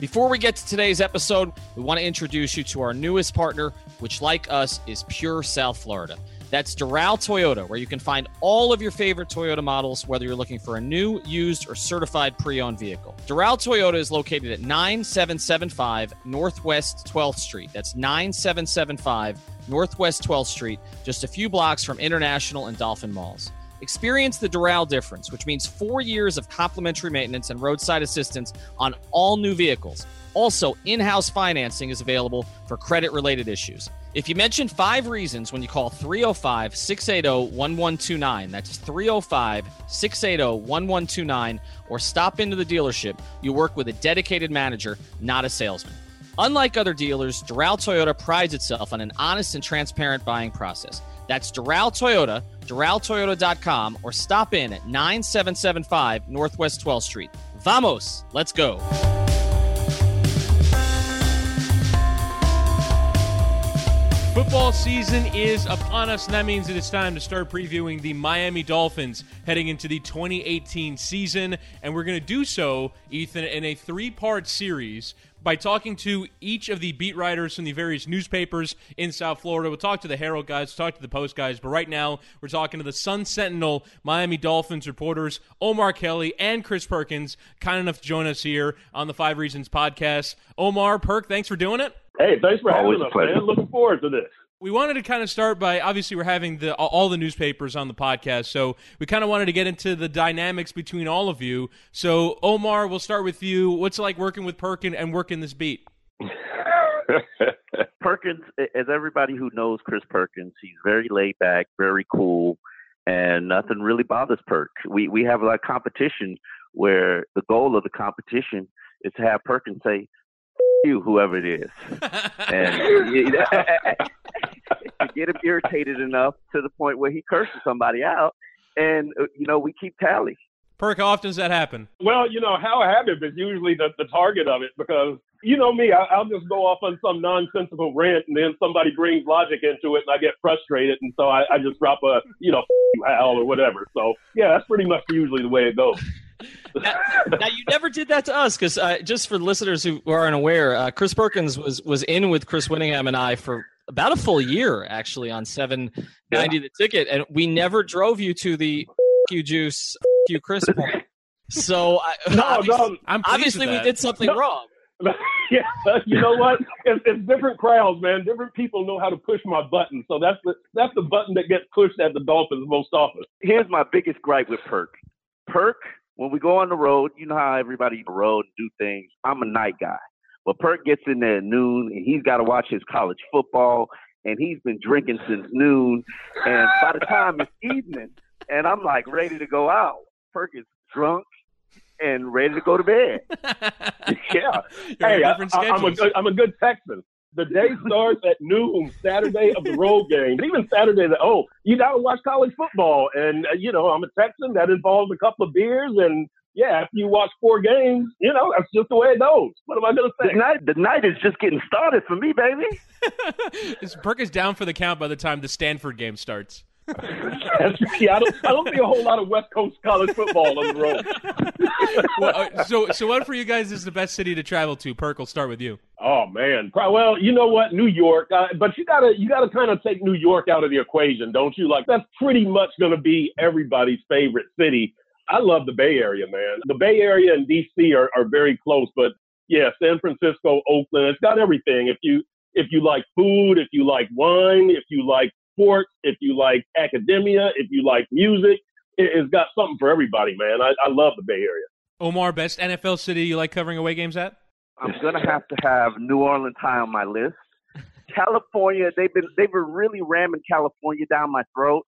Before we get to today's episode, we want to introduce you to our newest partner, which, like us, is Pure South Florida. That's Doral Toyota, where you can find all of your favorite Toyota models, whether you're looking for a new, used, or certified pre owned vehicle. Doral Toyota is located at 9775 Northwest 12th Street. That's 9775 Northwest 12th Street, just a few blocks from International and Dolphin Malls. Experience the Doral difference, which means four years of complimentary maintenance and roadside assistance on all new vehicles. Also, in house financing is available for credit related issues. If you mention five reasons when you call 305 680 1129, that's 305 680 1129, or stop into the dealership, you work with a dedicated manager, not a salesman. Unlike other dealers, Doral Toyota prides itself on an honest and transparent buying process. That's Doral Toyota, DoralToyota.com, or stop in at 9775 Northwest 12th Street. Vamos, let's go. Football season is upon us, and that means it is time to start previewing the Miami Dolphins heading into the 2018 season. And we're going to do so, Ethan, in a three part series by talking to each of the beat writers from the various newspapers in South Florida. We'll talk to the Herald guys, we'll talk to the Post guys, but right now we're talking to the Sun Sentinel Miami Dolphins reporters, Omar Kelly and Chris Perkins, kind enough to join us here on the Five Reasons podcast. Omar, Perk, thanks for doing it. Hey, thanks for Always having a us, pleasure. man. Looking forward to this. We wanted to kind of start by obviously we're having the all the newspapers on the podcast, so we kind of wanted to get into the dynamics between all of you. So Omar, we'll start with you. What's it like working with Perkin and working this beat? Perkins, as everybody who knows Chris Perkins, he's very laid back, very cool, and nothing really bothers Perk. We we have a competition where the goal of the competition is to have Perkins say, "F- "You, whoever it is," and to get him irritated enough to the point where he curses somebody out, and uh, you know we keep tally. Perk, how often does that happen? Well, you know, how I have it is usually the, the target of it because, you know me, I, I'll just go off on some nonsensical rant and then somebody brings logic into it and I get frustrated. And so I, I just drop a, you know, you, Hal or whatever. So, yeah, that's pretty much usually the way it goes. now, now, you never did that to us because uh, just for listeners who are unaware, uh, Chris Perkins was was in with Chris Winningham and I for about a full year actually on seven ninety the ticket, and we never drove you to the you juice you Chris point. So I, No, obviously, no, I'm obviously we did something No. wrong. yeah, you know what? It's, it's different crowds, man. Different people know how to push my button. So that's the that's the button that gets pushed at the Dolphins most often. here's my biggest gripe with Perk. Perk, when we go on the road, you know how everybody on the road do things. I'm a night guy. But Perk gets in there at noon and he's got to watch his college football and he's been drinking since noon. And by the time it's evening and I'm like ready to go out, Perk is drunk and ready to go to bed. Yeah. Hey, I, different I, I'm a good, I'm a good Texan. The day starts at noon Saturday of the road game. Even Saturday, the, oh, you got to watch college football, and uh, you know I'm a Texan. That involves a couple of beers, and yeah, after you watch four games, you know that's just the way it goes. What am I gonna The say? night, the night is just getting started for me, baby. Is Perk is down for the count by the time the Stanford game starts. Yeah, I don't, I don't see a whole lot of West Coast college football on the road. well, uh, so, so what for you guys is the best city to travel to? Perk, we'll start with you. Oh man, well, you know what, New York, uh, but you gotta you gotta kind of take New York out of the equation, don't you? Like that's pretty much gonna be everybody's favorite city. I love the Bay Area, man. The Bay Area and DC are, are very close, but yeah, San Francisco, Oakland, it's got everything. If you if you like food, if you like wine, if you like sports, if you like academia, if you like music, it, it's got something for everybody, man. I, I love the Bay Area. Omar, best NFL city you like covering away games at? I'm gonna have to have New Orleans high on my list. California, they've been they've been really ramming California down my throat,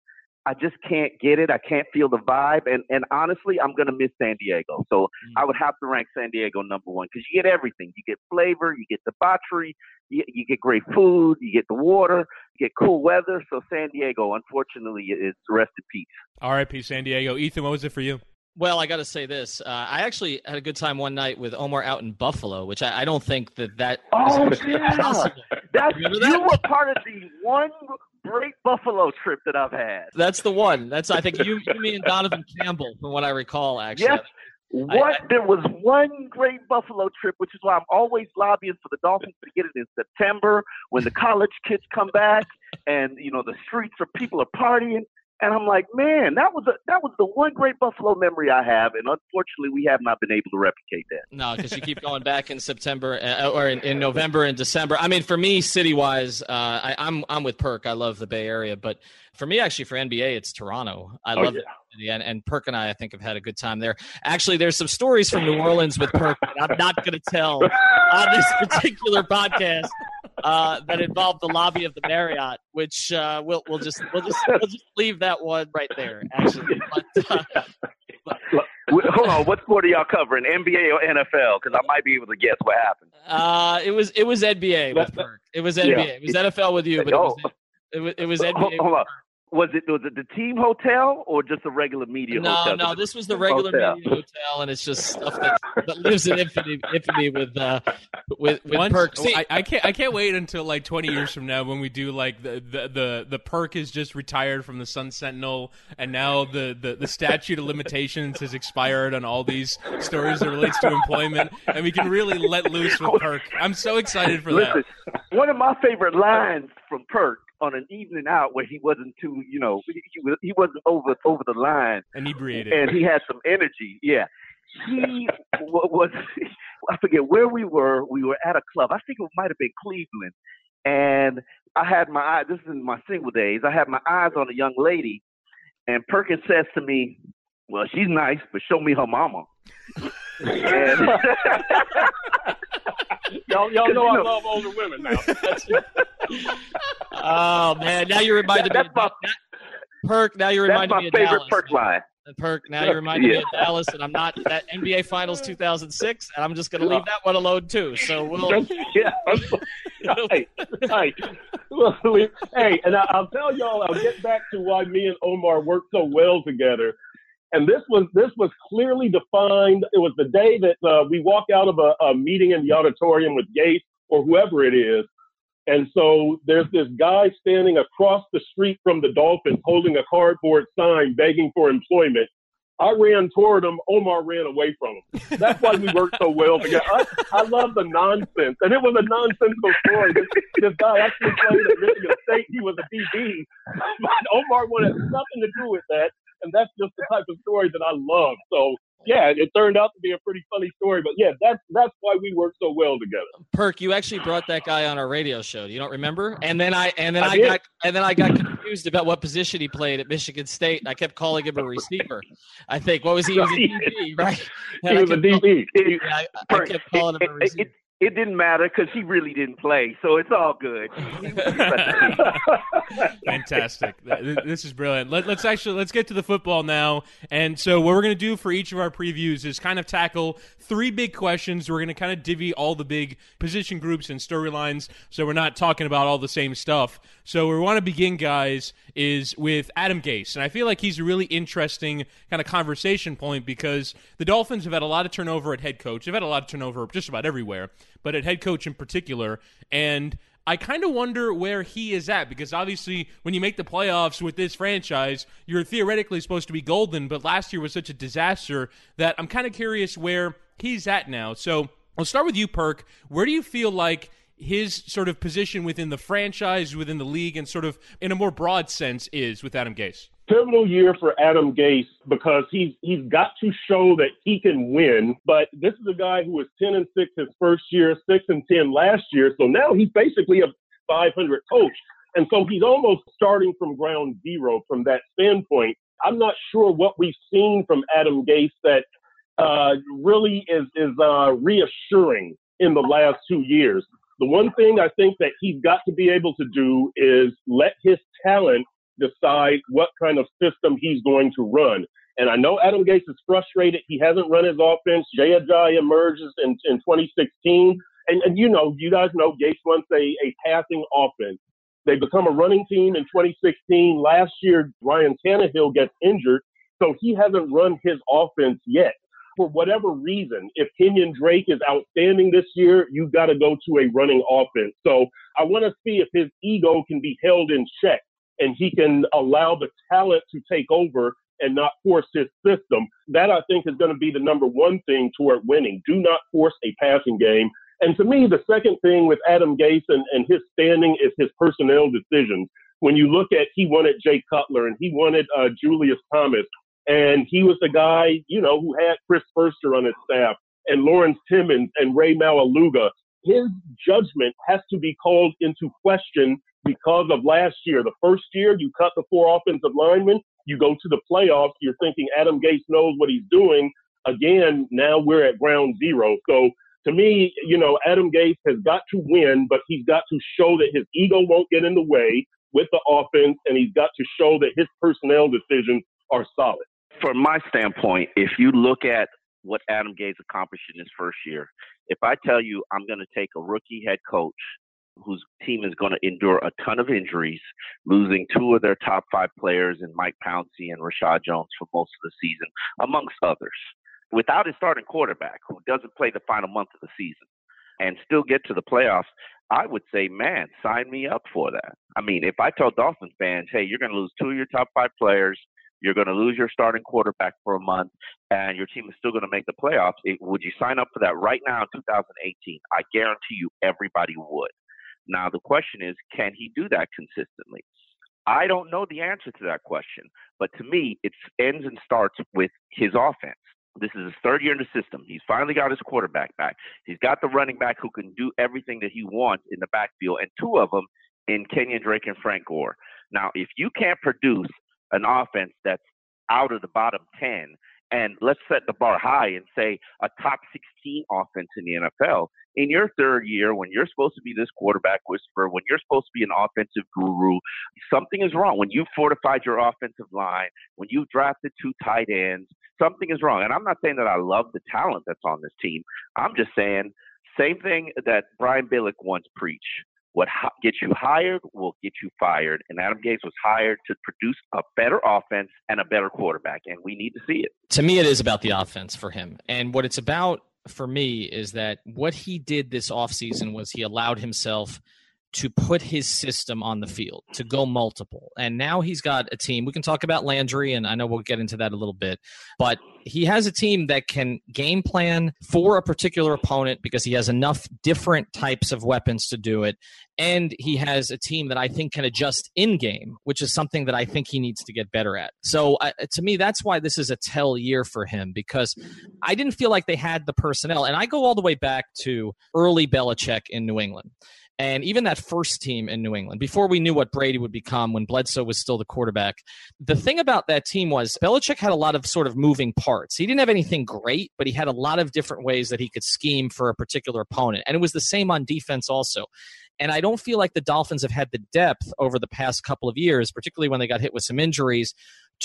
I just can't get it. I can't feel the vibe. And and honestly, I'm gonna miss San Diego. So mm. I would have to rank San Diego number one because you get everything. You get flavor, you get debauchery, you, you get great food, you get the water, you get cool weather. So San Diego, unfortunately, is rest in peace. R.I.P. San Diego. Ethan, what was it for you? Well, I got to say this. Uh, I actually had a good time one night with Omar out in Buffalo, which I, I don't think that that. Oh yeah, possible. that's that? you were part of the one great Buffalo trip that I've had. That's the one. That's I think you, you me, and Donovan Campbell, from what I recall. Actually, yes. What I, there was one great Buffalo trip, which is why I'm always lobbying for the Dolphins to get it in September when the college kids come back and you know the streets are people are partying. And I'm like, man, that was a, that was the one great Buffalo memory I have, and unfortunately, we have not been able to replicate that. No, because you keep going back in September uh, or in, in, November and December. I mean, for me, city wise, uh, I, I'm I'm with Perk. I love the Bay Area, but for me, actually, for NBA, it's Toronto. I oh, love yeah. it, and, and Perk and I, I think, have had a good time there. Actually, there's some stories from New Orleans with Perk that I'm not going to tell on this particular podcast uh, that involved the lobby of the Marriott, which uh, we'll we'll just we'll just we'll just leave that one right there. Actually, but, uh, but, hold on, what sport are y'all covering? NBA or NFL? Because I might be able to guess what happened. Uh, it was it was NBA with Perk. It was NBA. It was NFL with you, but it was, it was, it was NBA. Hold on was it was it the team hotel or just a regular media no, hotel? No, no, this was the regular hotel. media hotel, and it's just stuff that, that lives in infamy, infamy with uh, with, with Once, perks. See, I, I, can't I can't wait until like twenty years from now when we do like the the the, the perk is just retired from the Sun Sentinel, and now the, the the statute of limitations has expired on all these stories that relates to employment, and we can really let loose with perk. I'm so excited for Listen, that. One of my favorite lines from Perk on an evening out where he wasn't too, you know, he, was he wasn't over over the line, inebriated, and he had some energy. Yeah, he was. I forget where we were. We were at a club. I think it might have been Cleveland, and I had my eye. This is in my single days. I had my eyes on a young lady, and Perkins says to me, "Well, she's nice, but show me her mama." and, y'all, y'all know I love older women now. oh man, now you reminded that, me. Of, my, Perk. Now you reminded me of favorite Dallas. Perk line. Perk. Now you reminded yeah. me of Dallas, and I'm not that NBA Finals 2006, and I'm just going to leave that one alone too. So we'll. yeah. hey, hey, hey, and I, will tell y'all. I'll get back to why me and Omar work so well together. And this was this was clearly defined. It was the day that uh, we walk out of a, a meeting in the auditorium with Gase or whoever it is, and so there's this guy standing across the street from the Dolphins holding a cardboard sign begging for employment. I ran toward him. Omar ran away from him. That's why we worked so well together. I, I love the nonsense. And it was a nonsensical story. This, this guy actually played at Michigan State. He was a DB. But Omar wanted nothing to do with that and that's just the type of story that I love. So yeah, it turned out to be a pretty funny story. But yeah, that's that's why we work so well together. Perk, you actually brought that guy on our radio show. You don't remember? And then I and then I, I got and then I got confused about what position he played at Michigan State. I kept calling him a receiver. I think what was he? He was a DB, right? And he was a DB. yeah, I, I, kept calling him a receiver it didn't matter because he really didn't play, so it's all good. Fantastic! This is brilliant. Let, us actually let's get to the football now. And so, what we're going to do for each of our previews is kind of tackle three big questions. We're going to kind of divvy all the big position groups and storylines, so we're not talking about all the same stuff. So, we want to begin, guys, is with Adam Gase, and I feel like he's a really interesting kind of conversation point because the Dolphins have had a lot of turnover at head coach. They've had a lot of turnover just about everywhere but at head coach in particular. And I kind of wonder where he is at because obviously, when you make the playoffs with this franchise, you're theoretically supposed to be golden, but last year was such a disaster that I'm kind of curious where he's at now. So I'll start with you, Perk. Where do you feel like his sort of position within the franchise, within the league, and sort of in a more broad sense is with Adam Gase? Pivotal year for Adam Gase because he's he's got to show that he can win. But this is a guy who was 10 and 6 his first year, 6 and 10 last year. So now he's basically a 500 coach. And so he's almost starting from ground zero from that standpoint. I'm not sure what we've seen from Adam Gase that uh, really is is uh, reassuring in the last two years. The one thing I think that he's got to be able to do is let his talent decide what kind of system he's going to run. And I know Adam Gase is frustrated. He hasn't run his offense. Jay Ajayi emerges in, in 2016. And, and you know, you guys know Gase wants a, a passing offense. They become a running team in 2016. Last year, Ryan Tannehill gets injured, so he hasn't run his offense yet. For whatever reason, if Kenyon Drake is outstanding this year, you've got to go to a running offense. So I want to see if his ego can be held in check and he can allow the talent to take over and not force his system. That I think is going to be the number one thing toward winning. Do not force a passing game. And to me, the second thing with Adam Gase and, and his standing is his personnel decisions. When you look at, he wanted Jay Cutler and he wanted uh, Julius Thomas, and he was the guy, you know, who had Chris Foerster on his staff and Lawrence Timmons and Ray Maualuga. His judgment has to be called into question because of last year. The first year, you cut the four offensive linemen, you go to the playoffs, you're thinking Adam Gase knows what he's doing. Again, now we're at ground zero. So to me, you know, Adam Gase has got to win, but he's got to show that his ego won't get in the way with the offense, and he's got to show that his personnel decisions are solid. From my standpoint, if you look at what Adam Gase accomplished in his first year, if I tell you I'm going to take a rookie head coach whose team is going to endure a ton of injuries, losing two of their top five players in Mike Pouncey and Reshad Jones for most of the season, amongst others without his starting quarterback who doesn't play the final month of the season and still get to the playoffs, I would say, man, sign me up for that. I mean, if I tell Dolphins fans, hey, you're going to lose two of your top five players, you're going to lose your starting quarterback for a month, and your team is still going to make the playoffs, it, would you sign up for that right now in 2018? I guarantee you everybody would. Now, the question is, can he do that consistently? I don't know the answer to that question, but to me, it ends and starts with his offense. This is his third year in the system. He's finally got his quarterback back. He's got the running back who can do everything that he wants in the backfield, and two of them in Kenyon Drake and Frank Gore. Now, if you can't produce an offense that's out of the bottom 10 and let's set the bar high and say a top 16 offense in the NFL. In your third year, when you're supposed to be this quarterback whisperer, when you're supposed to be an offensive guru, something is wrong. When you fortified your offensive line, when you drafted two tight ends, something is wrong. And I'm not saying that I love the talent that's on this team. I'm just saying same thing that Brian Billick once preached. What gets you hired will get you fired. And Adam Gase was hired to produce a better offense and a better quarterback, and we need to see it. To me, it is about the offense for him. And what it's about for me is that what he did this offseason was he allowed himself – to put his system on the field, to go multiple. And now he's got a team. We can talk about Landry, and I know we'll get into that a little bit, but he has a team that can game plan for a particular opponent because he has enough different types of weapons to do it. And he has a team that I think can adjust in game, which is something that I think he needs to get better at. So uh, to me, that's why this is a tell year for him because I didn't feel like they had the personnel. And I go all the way back to early Belichick in New England. And even that first team in New England, before we knew what Brady would become when Bledsoe was still the quarterback, the thing about that team was Belichick had a lot of sort of moving parts. He didn't have anything great, but he had a lot of different ways that he could scheme for a particular opponent. And it was the same on defense also. And I don't feel like the Dolphins have had the depth over the past couple of years, particularly when they got hit with some injuries,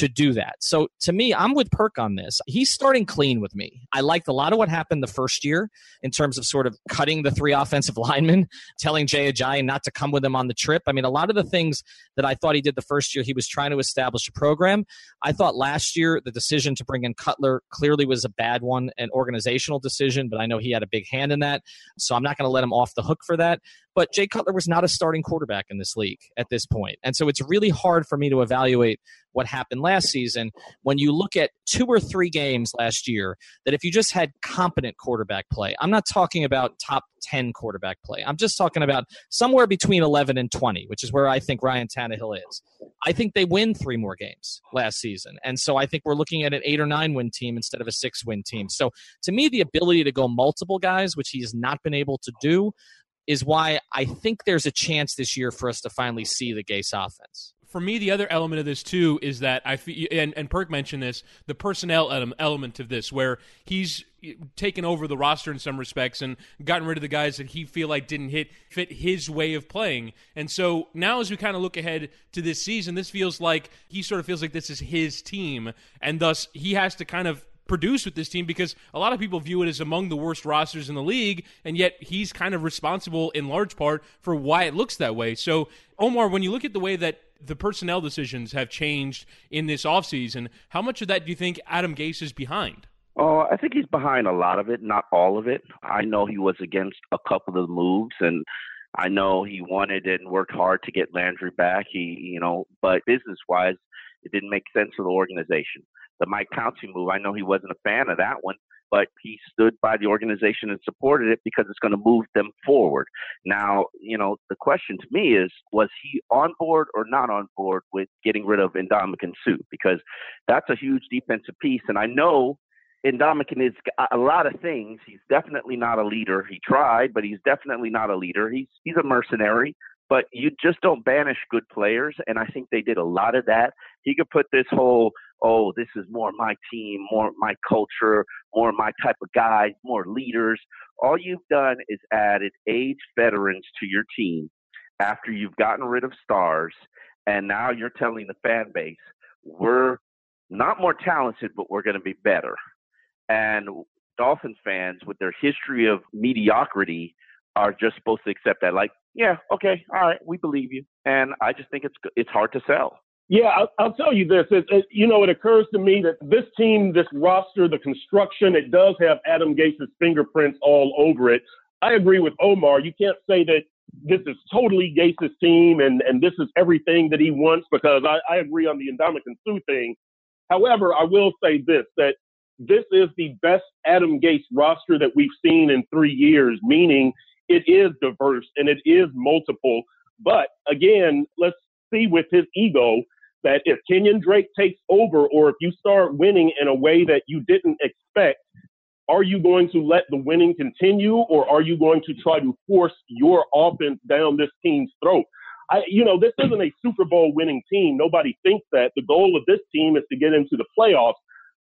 to do that. So to me, I'm with Perk on this. He's starting clean with me. I liked a lot of what happened the first year in terms of sort of cutting the three offensive linemen, telling Jay Ajayi not to come with him on the trip. I mean, a lot of the things that I thought he did the first year, he was trying to establish a program. I thought last year the decision to bring in Cutler clearly was a bad one, an organizational decision, but I know he had a big hand in that. So I'm not going to let him off the hook for that. But Jay Cutler was not a starting quarterback in this league at this point. And so it's really hard for me to evaluate what happened last season when you look at two or three games last year that if you just had competent quarterback play, I'm not talking about top 10 quarterback play. I'm just talking about somewhere between 11 and 20, which is where I think Ryan Tannehill is. I think they win three more games last season. And so I think we're looking at an eight or nine win team instead of a six win team. So to me, the ability to go multiple guys, which he has not been able to do, is why I think there's a chance this year for us to finally see the Gase offense. for me, the other element of this too is that I feel, and, and Perk mentioned this, the personnel element of this, where he's taken over the roster in some respects and gotten rid of the guys that he feel like didn't hit fit his way of playing. And so now, as we kind of look ahead to this season, this feels like he sort of feels like this is his team, and thus he has to kind of produce with this team because a lot of people view it as among the worst rosters in the league, and yet he's kind of responsible in large part for why it looks that way. So, Omar, when you look at the way that the personnel decisions have changed in this offseason. How much of that do you think Adam Gase is behind? Oh, I think he's behind a lot of it, not all of it. I know he was against a couple of the moves, and I know he wanted and worked hard to get Landry back. He, you know, but business wise, it didn't make sense for the organization. The Mike Pouncey move, I know he wasn't a fan of that one, but he stood by the organization and supported it because it's going to move them forward. Now, you know, the question to me is, was he on board or not on board with getting rid of Ndamukong Suh? Because that's a huge defensive piece. And I know Ndamukong is a lot of things. He's definitely not a leader. He tried, but he's definitely not a leader. He's he's a mercenary but you just don't banish good players. And I think they did a lot of that. He could put this whole, oh, this is more my team, more my culture, more my type of guys, more leaders. All you've done is added age veterans to your team after you've gotten rid of stars. And now you're telling the fan base, we're not more talented, but we're going to be better. And Dolphins fans, with their history of mediocrity, are just supposed to accept that. Like, yeah, okay, all right, we believe you. And I just think it's it's hard to sell. Yeah, I'll, I'll tell you this. It, it, you know, it occurs to me that this team, this roster, the construction, it does have Adam Gase's fingerprints all over it. I agree with Omar. You can't say that this is totally Gase's team and, and this is everything that he wants because I, I agree on the Ndamukong Suh thing. However, I will say this, that this is the best Adam Gase roster that we've seen in three years, meaning it is diverse and it is multiple. But again, let's see with his ego that if Kenyon Drake takes over or if you start winning in a way that you didn't expect, are you going to let the winning continue or are you going to try to force your offense down this team's throat? I, you know, this isn't a Super Bowl winning team. Nobody thinks that. The goal of this team is to get into the playoffs.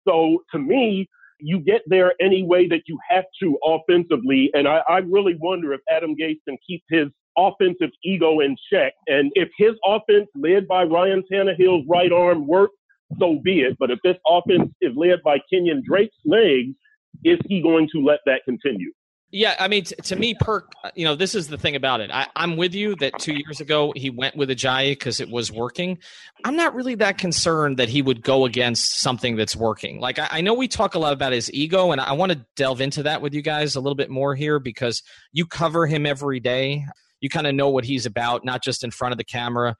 So to me, you get there any way that you have to offensively. And I, I really wonder if Adam Gase can keep his offensive ego in check. And if his offense, led by Ryan Tannehill's right arm, works, so be it. But if this offense is led by Kenyon Drake's legs, is he going to let that continue? Yeah, I mean, t- to me, Perk, uh, you know, this is the thing about it. I, am with you that two years ago he went with Ajayi because it was working. I'm not really that concerned that he would go against something that's working. Like, I, I know we talk a lot about his ego, and I want to delve into that with you guys a little bit more here because you cover him every day. You kind of know what he's about, not just in front of the camera,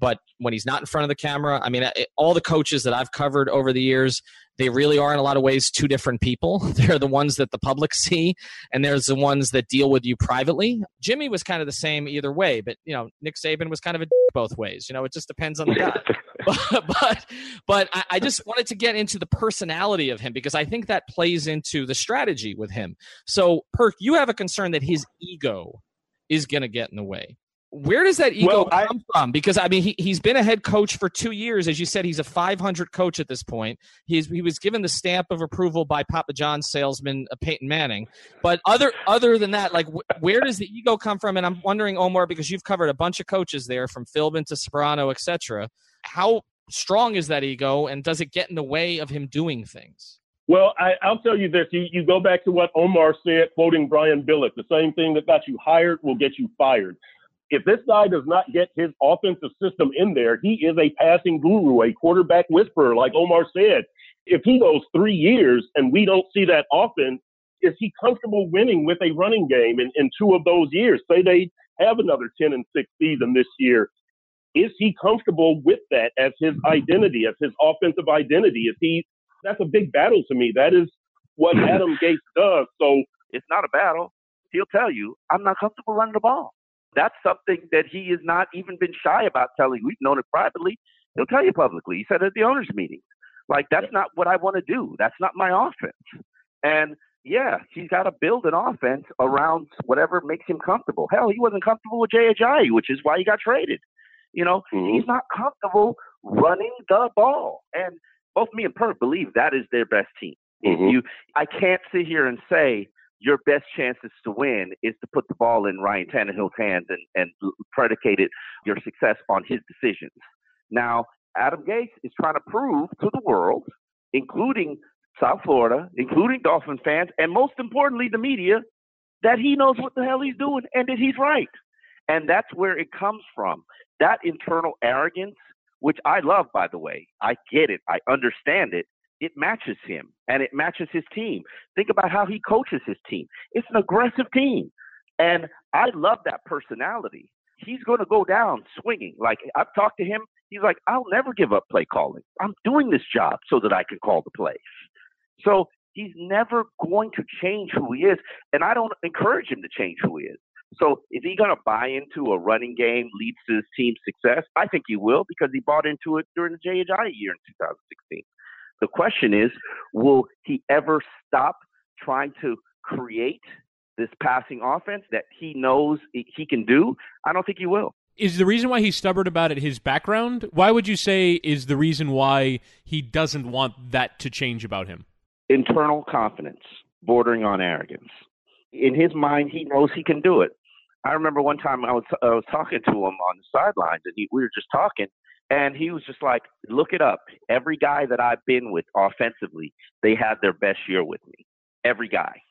but when he's not in front of the camera, I mean, it, all the coaches that I've covered over the years, they really are in a lot of ways two different people. They're the ones that the public see, and there's the ones that deal with you privately. Jimmy was kind of the same either way, but you know, Nick Saban was kind of a both ways. You know, it just depends on the guy. but but, but I, I just wanted to get into the personality of him because I think that plays into the strategy with him. So, Perk, you have a concern that his ego is going to get in the way. Where does that ego well, I, come from? Because I mean, he he's been a head coach for two years, as you said. He's a 500 coach at this point. He's he was given the stamp of approval by Papa John's salesman uh, Peyton Manning. But other other than that, like wh- where does the ego come from? And I'm wondering, Omar, because you've covered a bunch of coaches there, from Philbin to Sparano, etc. How strong is that ego, and does it get in the way of him doing things? Well, I, will tell you this. You, you go back to what Omar said, quoting Brian Billick the same thing that got you hired will get you fired if this guy does not get his offensive system in there, he is a passing guru, a quarterback whisperer, like Omar said. If he goes three years and we don't see that offense, is he comfortable winning with a running game in, in two of those years? Say they have another 10 and 6 season this year. Is he comfortable with that as his identity, as his offensive identity? Is he that's a big battle to me. That is what Adam Gase does. So it's not a battle. He'll tell you, I'm not comfortable running the ball. That's something that he has not even been shy about telling. We've known it privately. He'll tell you publicly. He said at the owners' meeting, like that's not what I want to do. That's not my offense. And yeah, he's got to build an offense around whatever makes him comfortable. Hell, he wasn't comfortable with Jay Ajayi, which is why he got traded. You know, Mhm. he's not comfortable running the ball. And both me and Perk believe that is their best team. If Mhm. you, I can't sit here and say your best chances to win is to put the ball in Ryan Tannehill's hands and, and predicate your success on his decisions. Now, Adam Gase is trying to prove to the world, including South Florida, including Dolphin fans, and most importantly, the media, that he knows what the hell he's doing and that he's right. And that's where it comes from. That internal arrogance, which I love, by the way. I get it. I understand it. It matches him and it matches his team. Think about how he coaches his team. It's an aggressive team. And I love that personality. He's going to go down swinging. Like I've talked to him. He's like, I'll never give up play calling. I'm doing this job so that I can call the plays. So he's never going to change who he is. And I don't encourage him to change who he is. So is he going to buy into a running game leads to his team's success? I think he will because he bought into it during the Ajayi year in 2016. The question is, will he ever stop trying to create this passing offense that he knows he can do? I don't think he will. Is the reason why he's stubborn about it his background? Why would you say is the reason why he doesn't want that to change about him? Internal confidence, bordering on arrogance. In his mind, he knows he can do it. I remember one time I was I was talking to him on the sidelines, and he, we were just talking, and he was just like, "Look it up. Every guy that I've been with offensively, they had their best year with me. Every guy."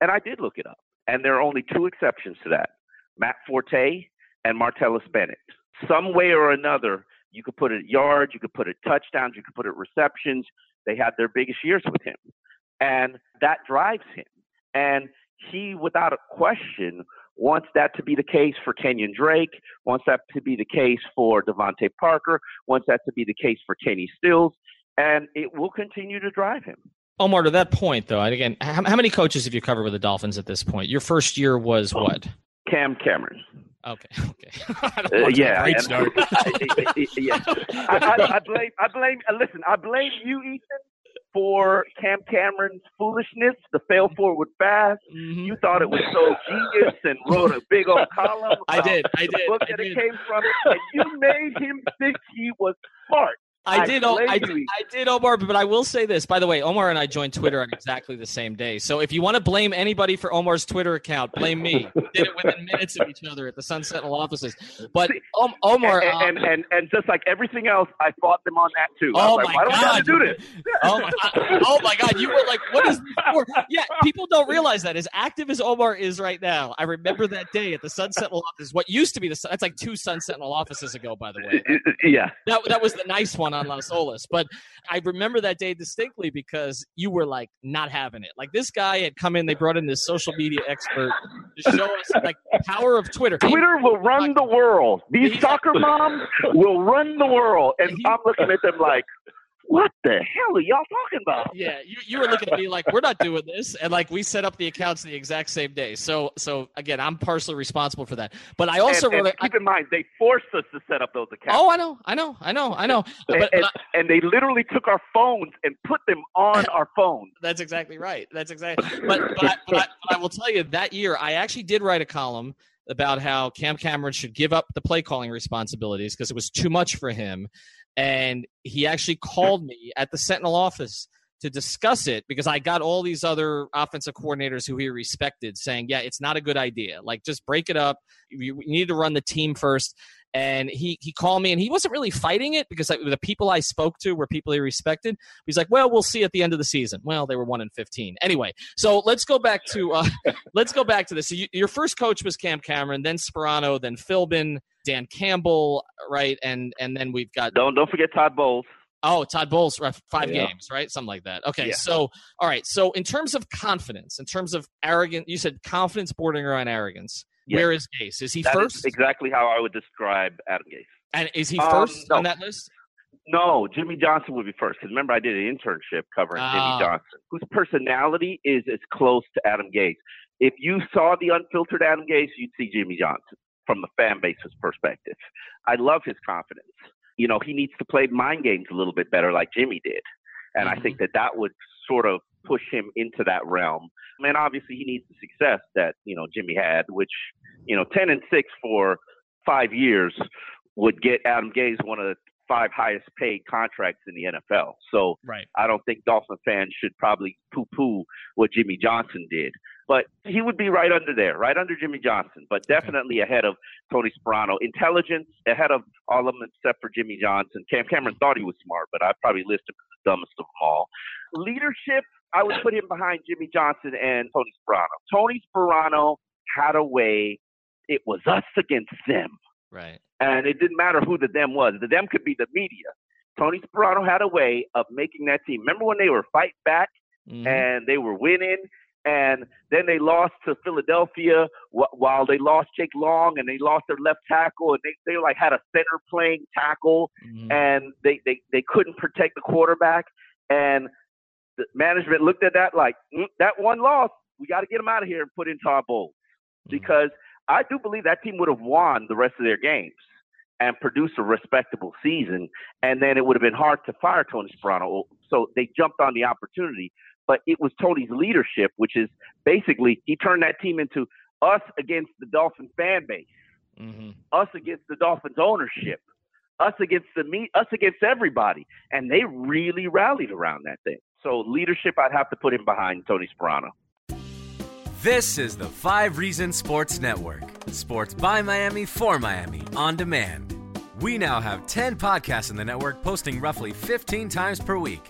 And I did look it up, and there are only two exceptions to that: Matt Forte and Martellus Bennett. Some way or another, you could put it yards, you could put it touchdowns, you could put it receptions. They had their biggest years with him, and that drives him. And he, without a question, wants that to be the case for Kenyon Drake, wants that to be the case for DeVante Parker, wants that to be the case for Kenny Stills, and it will continue to drive him. Omar, to that point, though, and again, how, how many coaches have you covered with the Dolphins at this point? Your first year was what? Cam Cameron. Okay, okay. Uh, yeah, great and- start. yeah. I, I, I blame. I blame. Listen, I blame you, Ethan, for Cam Cameron's foolishness, the fail forward pass. Mhm. You thought it was so genius and wrote a big old column. I did, I The did, book I that did. it came from, and you made him think he was smart. I I did. I did. I did, Omar. But I will say this. By the way, Omar and I joined Twitter on exactly the same day. So if you want to blame anybody for Omar's Twitter account, blame me. We did it within minutes of each other at the Sun Sentinel offices. But um, Omar, and, uh, and, and and just like everything else, I fought them on that too. I Oh was my like, why do we to God. do this? oh, my, oh my God, you were like, what is? Yeah, people don't realize that as active as Omar is right now. I remember that day at the Sun Sentinel office. What used to be the that's like two Sun Sentinel offices ago, by the way. yeah. That that was the nice one on Las Olas. But I remember that day distinctly because you were like not having it. Like this guy had come in, they brought in this social media expert to show us like the power of Twitter. Twitter will run the world. These soccer moms will run the world. And I'm looking at them like, what the hell are y'all talking about? Yeah, you, you were looking at me like we're not doing this, and like we set up the accounts the exact same day. So so again, I'm partially responsible for that. But I also and, and a- keep in mind, they forced us to set up those accounts. oh, I know, I know, I know, I know. But, and, but and, I- and they literally took our phones and put them on our phones. That's exactly right. That's exactly. But but I, but, I, but I will tell you that year I actually did write a column about how Cam Cameron should give up the play calling responsibilities because it was too much for him, and he actually called me at the Sentinel office to discuss it because I got all these other offensive coordinators who he respected saying, "Yeah, it's not a good idea. Like just break it up. You, need to run the team first. And he he called me and he wasn't really fighting it because like, the people I spoke to were people he respected. He's like, well, we'll see at the end of the season. Well, they were one in fifteen anyway. So let's go back to uh, let's go back to this. So you, your first coach was Cam Cameron, then Sparano, then Philbin, Dan Campbell, right? And and then we've got Don't don't forget Todd Bowles. oh Todd Bowles, five Yeah. games, right? Something like that. Okay, Yeah. so all right. So in terms of confidence, in terms of arrogance, you said confidence bordering on arrogance. Yes. Where is Gase? Is he That is first? exactly how I would describe Adam Gase. and is he Um, first no. on that list? No, Jimmy Johnson would be first because remember I did an internship covering Ah. Jimmy Johnson, whose personality is as close to Adam Gase. If you saw the unfiltered Adam Gase, you'd see Jimmy Johnson from the fan base's perspective. I love his confidence. You know, he needs to play mind games a little bit better, like Jimmy did, and I think that that would sort of push him into that realm. I mean, obviously, he needs the success that you know Jimmy had, which you know, ten and six for five years would get Adam Gase one of the five highest paid contracts in the NFL. So right. I don't think Dolphin fans should probably poo poo what Jimmy Johnson did. But he would be right under there, right under Jimmy Johnson, but definitely ahead of Tony Sparano. Intelligence ahead of all of them except for Jimmy Johnson. Cam Cameron thought he was smart, but I'd probably list him as the dumbest of them all. Leadership, I would put him behind Jimmy Johnson and Tony Sparano. Tony Sparano had a way, it was us against them. Right. And it didn't matter who the them was. The them could be the media. Tony Sparano had a way of making that team. Remember when they were fight back mm-hmm. and they were winning and then they lost to Philadelphia while they lost Jake Long and they lost their left tackle and they, they like had a center playing tackle mm-hmm. and they, they, they couldn't protect the quarterback and the management looked at that like mm, that one loss we got to get them out of here and put into our bowl mm-hmm. because I do believe that team would have won the rest of their games and produced a respectable season and then it would have been hard to fire Tony Sparano so they jumped on the opportunity but it was Tony's leadership, which is basically he turned that team into us against the Dolphin fan base, mm-hmm. us against the Dolphins ownership, us against the meet, us against everybody, and they really rallied around that thing. So leadership, I'd have to put him behind Tony Sparano. This is the Five Reason Sports Network. Sports by Miami for Miami on demand. We now have 10 podcasts in the network posting roughly 15 times per week.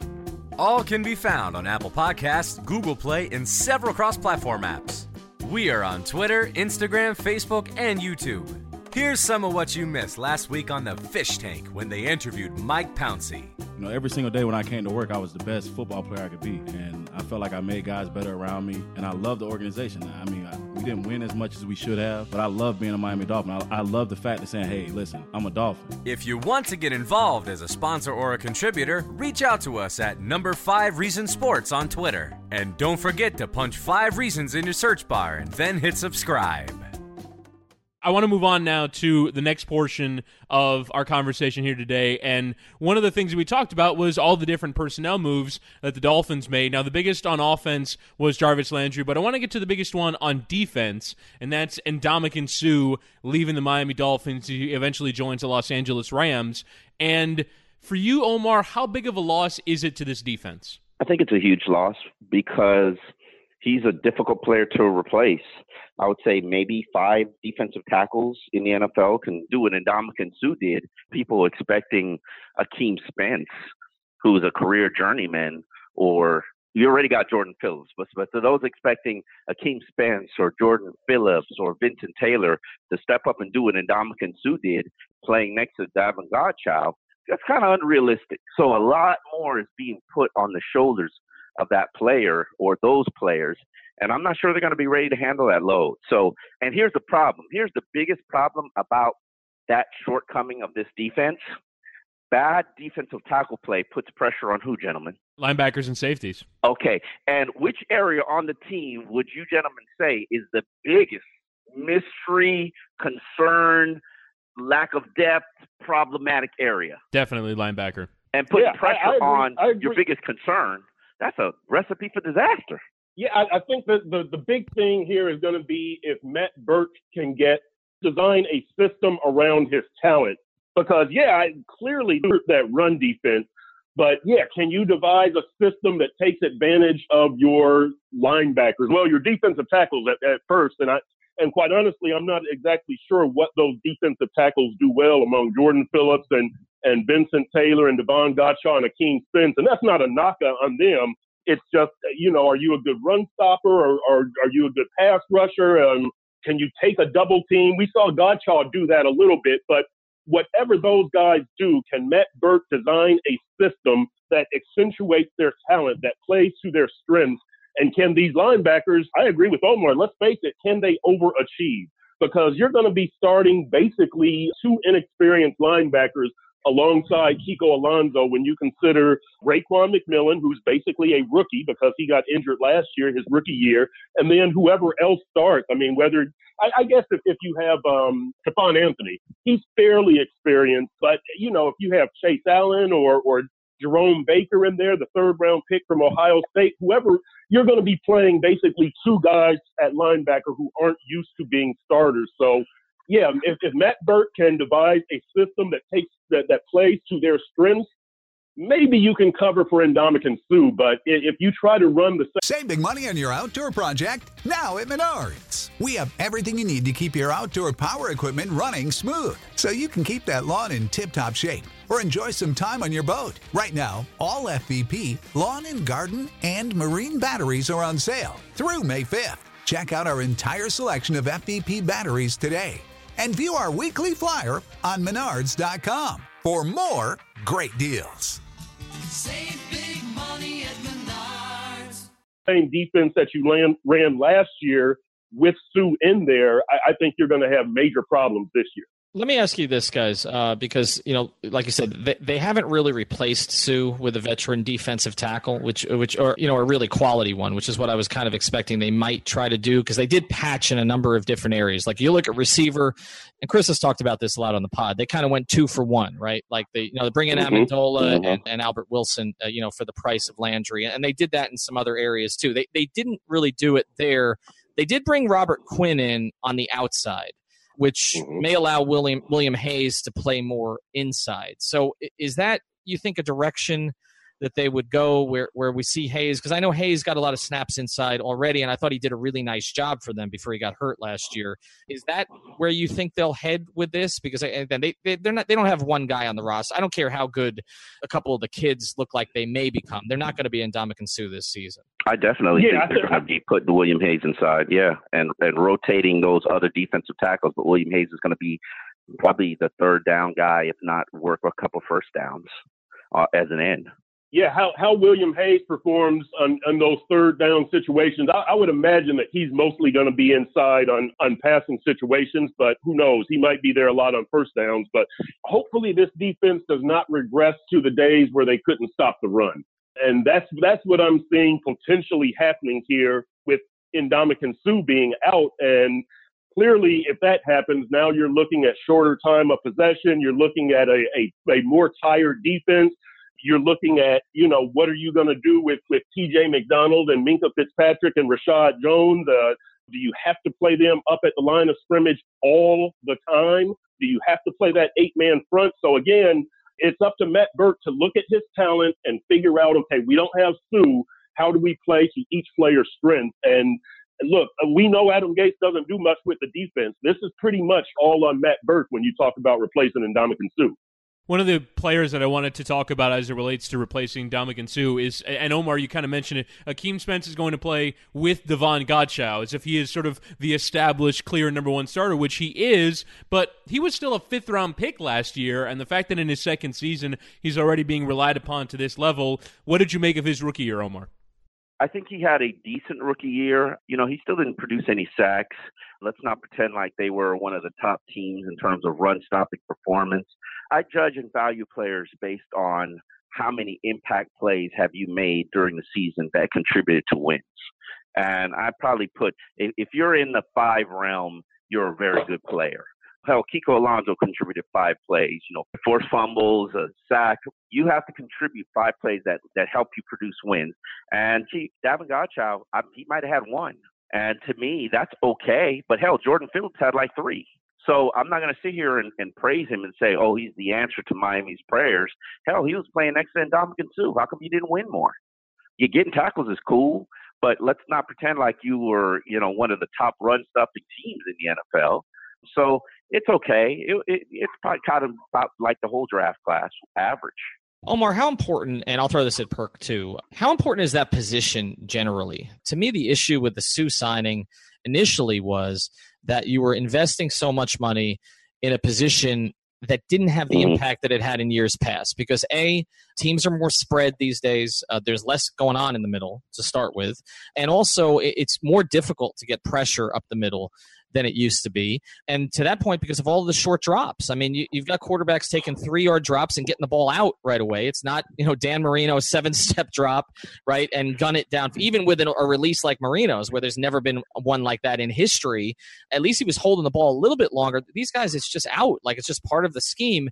All can be found on Apple Podcasts, Google Play, and several cross platform apps. We are on Twitter, Instagram, Facebook, and YouTube. Here's some of what you missed last week on the Fish Tank when they interviewed Mike Pouncey. You know, every single day when I came to work, I was the best football player I could be, and I felt like I made guys better around me, and I love the organization. I mean, I, we didn't win as much as we should have, but I love being a Miami Dolphin. I, I love the fact of saying, "Hey, listen, I'm a Dolphin." If you want to get involved as a sponsor or a contributor, reach out to us at Number Five Reason Sports on Twitter, and don't forget to punch five reasons in your search bar and then hit subscribe. I want to move on now to the next portion of our conversation here today. And one of the things we talked about was all the different personnel moves that the Dolphins made. Now, the biggest on offense was Jarvis Landry, but I want to get to the biggest one on defense, and that's Ndamukong Suh leaving the Miami Dolphins. He eventually joins the Los Angeles Rams. And for you, Omar, how big of a loss is it to this defense? I think it's a huge loss because he's a difficult player to replace. I would say maybe five defensive tackles in the NFL can do what Ndamukong Suh did. People expecting Akeem Spence, who's a career journeyman, or you already got Jordan Phillips, but, but to those expecting Akeem Spence or Jordan Phillips or Vincent Taylor to step up and do what Ndamukong Suh did, playing next to Davon Godchaux, that's kind of unrealistic. So a lot more is being put on the shoulders of that player or those players and I'm not sure they're going to be ready to handle that load. So, and here's the problem. Here's the biggest problem about that shortcoming of this defense. Bad defensive tackle play puts pressure on who, gentlemen? Linebackers and safeties. Okay. And which area on the team would you gentlemen say is the biggest mystery, concern, lack of depth, problematic area? Definitely linebacker. And put yeah, pressure I, I on your biggest concern. That's a recipe for disaster. Yeah, I, I think that the, the big thing here is going to be if Matt Burke can get design a system around his talent. Because yeah, I clearly that run defense, but yeah, can you devise a system that takes advantage of your linebackers? Well, your defensive tackles at, at first, and I and quite honestly, I'm not exactly sure what those defensive tackles do well among Jordan Phillips and and Vincent Taylor and Davon Godchaux and Akeem Spence, and that's not a knock on them. It's just, you know, are you a good run stopper or, or are you a good pass rusher? Um, can you take a double team? We saw Godchaux do that a little bit, but whatever those guys do, can Matt Burke design a system that accentuates their talent, that plays to their strengths? And can these linebackers, I agree with Omar, let's face it, can they overachieve? Because you're going to be starting basically two inexperienced linebackers alongside Kiko Alonso when you consider Raekwon McMillan, who's basically a rookie because he got injured last year, his rookie year, and then whoever else starts. I mean, whether I, I guess if, if you have um, Stephone Anthony, he's fairly experienced, but you know, if you have Chase Allen or or Jerome Baker in there, the third round pick from Ohio State, whoever, you're going to be playing basically two guys at linebacker who aren't used to being starters. So yeah, if, if Matt Burke can devise a system that takes that, that plays to their strengths, maybe you can cover for Ndamukong Suh, But if you try to run the save big money on your outdoor project now at Menards, we have everything you need to keep your outdoor power equipment running smooth, so you can keep that lawn in tip-top shape or enjoy some time on your boat. Right now, all FVP lawn and garden and marine batteries are on sale through May 5th. Check out our entire selection of FVP batteries today and view our weekly flyer on menards.com for more great deals. Save big money at Menards. Same defense that you ran, ran last year with Suh in there, I, I think you're going to have major problems this year. Let me ask you this, guys, uh, because you know, like you said, they, they haven't really replaced Suh with a veteran defensive tackle, which, which, or you know, a really quality one, which is what I was kind of expecting they might try to do because they did patch in a number of different areas. Like you look at receiver, and Chris has talked about this a lot on the pod. They kind of went two for one, right? Like they, you know, they bring in mm-hmm. Amendola mm-hmm. and, and, Albert Wilson, uh, you know, for the price of Landry, and they did that in some other areas too. They they didn't really do it there. They did bring Robert Quinn in on the outside which mm-hmm. may allow William William Hayes to play more inside. So is that you think a direction that they would go where, where we see Hayes because I know Hayes got a lot of snaps inside already, and I thought he did a really nice job for them before he got hurt last year. Is that where you think they'll head with this? Because then they, they they're not they don't have one guy on the roster. I don't care how good a couple of the kids look like they may become. They're not going to be in Ndamukong Suh this season. I definitely yeah, think they're going to be putting William Hayes inside, yeah, and and rotating those other defensive tackles. But William Hayes is going to be probably the third down guy, if not work a couple first downs uh, as an end yeah, how, how William Hayes performs on, on those third down situations, I, I would imagine that he's mostly going to be inside on, on passing situations, but who knows? He might be there a lot on first downs. But hopefully, this defense does not regress to the days where they couldn't stop the run. And that's that's what I'm seeing potentially happening here with Ndamukong Suh being out. And clearly, if that happens, now you're looking at shorter time of possession. You're looking at a, a, a more tired defense you're looking at, you know, what are you going to do with, with TJ McDonald and Minkah Fitzpatrick and Reshad Jones? Uh, do you have to play them up at the line of scrimmage all the time? Do you have to play that eight man front? So again, it's up to Matt Burke to look at his talent and figure out, okay, we don't have Suh. How do we play to each player's strength? And look, we know Adam Gase doesn't do much with the defense. This is pretty much all on Matt Burke when you talk about replacing Ndamukong Suh. One of the players that I wanted to talk about as it relates to replacing Ndamukong Suh is, and Omar, you kind of mentioned it, Akeem Spence is going to play with Davon Godchaux as if he is sort of the established, clear number one starter, which he is, but he was still a fifth round pick last year, and the fact that in his second season he's already being relied upon to this level, what did you make of his rookie year, Omar? I think he had a decent rookie year. You know, he still didn't produce any sacks. Let's not pretend like they were one of the top teams in terms of run stopping performance. I judge and value players based on how many impact plays have you made during the season that contributed to wins. And I probably put if you're in the five realm, you're a very good player. Hell, Kiko Alonso contributed five plays, you know, four fumbles, a sack. You have to contribute five plays that, that help you produce wins. And gee, Davon Godchaux, I, he might have had one. And to me, that's okay. But hell, Jordan Phillips had like three. So I'm not going to sit here and, and, praise him and say, oh, he's the answer to Miami's prayers. Hell, he was playing next to Ndamukong Suh. How come you didn't win more? You getting tackles is cool, but let's not pretend like you were, you know, one of the top run stuffing teams in the NFL. So it's okay. It, it, it's probably kind of about like the whole draft class average. Omar, how important, and I'll throw this at Perk too, how important is that position generally? To me, the issue with the Suh signing initially was that you were investing so much money in a position that didn't have the mm-hmm. impact that it had in years past. Because a teams are more spread these days. Uh, there's less going on in the middle to start with. And also it's more difficult to get pressure up the middle than it used to be. And to that point, because of all the short drops, I mean, you, have got quarterbacks taking three yard drops and getting the ball out right away. It's not, you know, Dan Marino, seven step drop, right, and gun it down. Even with an, a release like Marino's, where there's never been one like that in history, at least he was holding the ball a little bit longer. These guys, it's just out. Like it's just part of the scheme.